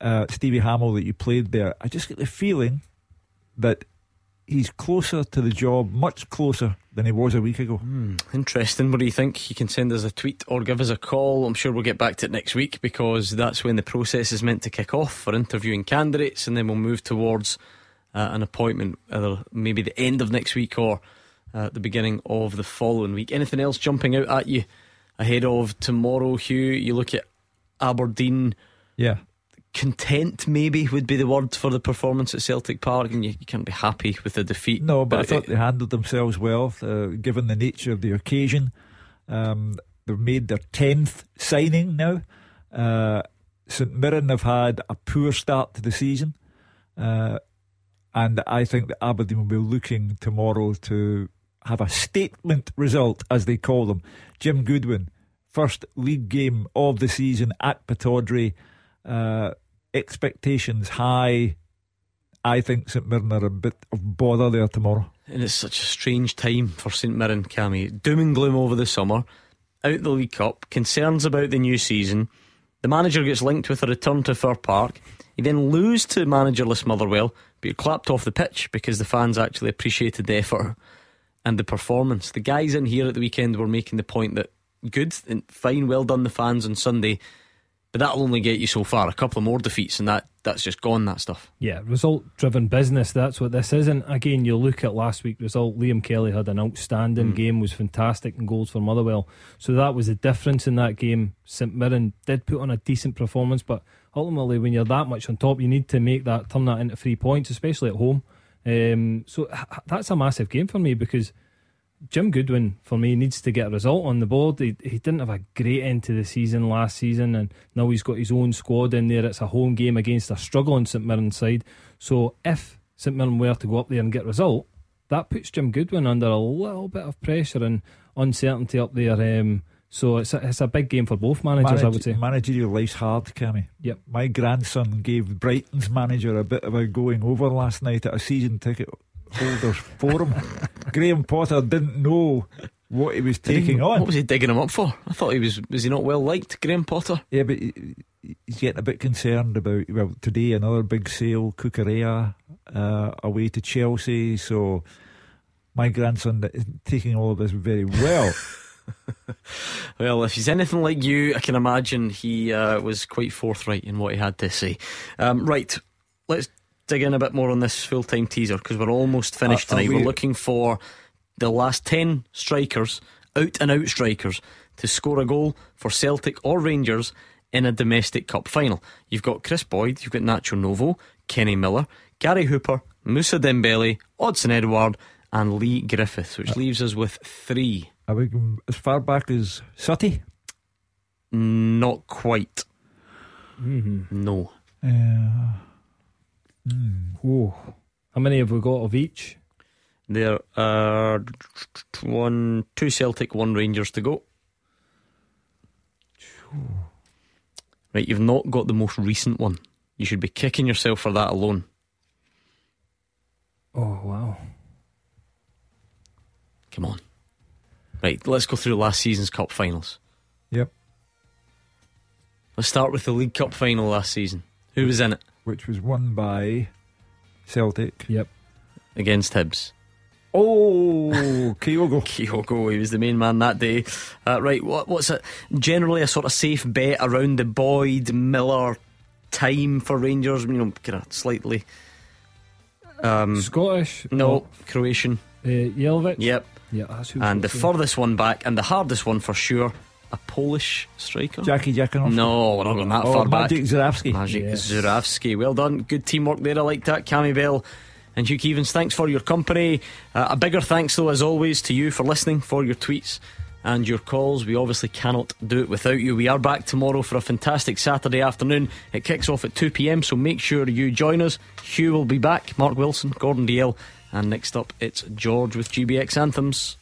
uh, Stevie Hamill that you played there, I just get the feeling that he's closer to the job, much closer than he was a week ago. Hmm, Interesting. What do you think? You can send us a tweet or give us a call. I'm sure we'll get back to it next week because that's when the process is meant to kick off for interviewing candidates, and then we'll move towards uh, an appointment, either maybe the end of next week or uh, the beginning of the following week. Anything else jumping out at you ahead of tomorrow, Hugh? You look at Aberdeen. Yeah. Content, maybe, would be the word for the performance at Celtic Park, and you, you can't be happy with the defeat. No, but I it- thought they handled themselves well, uh, given the nature of the occasion. Um, they've made their 10th signing now. Uh, St Mirren have had a poor start to the season. Uh, and I think that Aberdeen will be looking tomorrow to have a statement result, as they call them. Jim Goodwin, first league game of the season at Pittodrie. Uh, expectations high. I think St Mirren are a bit of bother there tomorrow. And it's such a strange time for St Mirren, Cammy. Doom and gloom over the summer, out the League Cup, concerns about the new season. The manager gets linked with a return to Fir Park. He then lose to managerless Motherwell, but you're clapped off the pitch because the fans actually appreciated the effort and the performance. The guys in here at the weekend were making the point that good and fine, well done the fans on Sunday, but that'll only get you so far. A couple of more defeats and that that's just gone. That stuff. Yeah, result driven business. That's what this is. And again, you look at last week's result. Liam Kelly had an outstanding Mm. game, was fantastic in goals for Motherwell. So that was the difference in that game. St Mirren did put on a decent performance, but ultimately, when you're that much on top, you need to make that turn that into three points, especially at home. Um, so that's a massive game for me because Jim Goodwin for me needs to get a result on the board. He, he didn't have a great end to the season last season, and now he's got his own squad in there. It's a home game against a struggling St Mirren side. So if St Mirren were to go up there and get a result, that puts Jim Goodwin under a little bit of pressure and uncertainty up there. Um, so it's a, it's a big game for both managers, Manage- I would say. Managerial life's hard, Cammy. Yep. My grandson gave Brighton's manager a bit of a going over last night at a season ticket holders forum. Graham Potter didn't know what he was taking on. What was he digging him up for? I thought he was. Was he not well liked, Graham Potter? Yeah, but he- he's getting a bit concerned about. Well, today another big sale, Cucurella, uh, away to Chelsea. So my grandson is taking all of this very well. Well, if he's anything like you, I can imagine he uh, was quite forthright in what he had to say. Um, right, let's dig in a bit more on this full time teaser because we're almost finished uh, are tonight. we- We're looking for the last 10 strikers, out and out strikers, to score a goal for Celtic or Rangers in a domestic cup final. You've got Kris Boyd, you've got Nacho Novo, Kenny Miller, Gary Hooper, Moussa Dembele, Odsonne Edouard, and Leigh Griffiths, which uh, leaves us with three. Are we as far back as Sutty? Not quite. Mm-hmm. No. Uh, Hmm. Yeah. Oh, how many have we got of each? There are one, two Celtic, one Rangers to go. Right, you've not got the most recent one. You should be kicking yourself for that alone. Oh wow! Come on. Right, let's go through last season's cup finals. Yep. Let's start with the League Cup final last season. Who was in it? Which was won by Celtic. Yep. Against Hibs. Oh, Kyogo. Kyogo, he was the main man that day. Uh, right, what, what's it? Generally, a sort of safe bet around the Boyd Miller time for Rangers. You know, kind of slightly. Um, Scottish? No, Croatian. Uh, Jelavic? Yep. Yeah, that's who. And the furthest one back, and the hardest one for sure, a Polish striker. Jackie Jackanoff. No, we're not going that Oh, far back. Maciej Zurawski. Magic Yes. Zurawski. Well done. Good teamwork there. I like that. Cammy Bell and Hugh Keevins, thanks for your company. Uh, a bigger thanks, though, as always, to you for listening, for your tweets and your calls. We obviously cannot do it without you. We are back tomorrow for a fantastic Saturday afternoon. It kicks off at 2 pm, so make sure you join us. Hugh will be back, Mark Wilson, Gordon Dalziel, and next up it's George with GBX Anthems.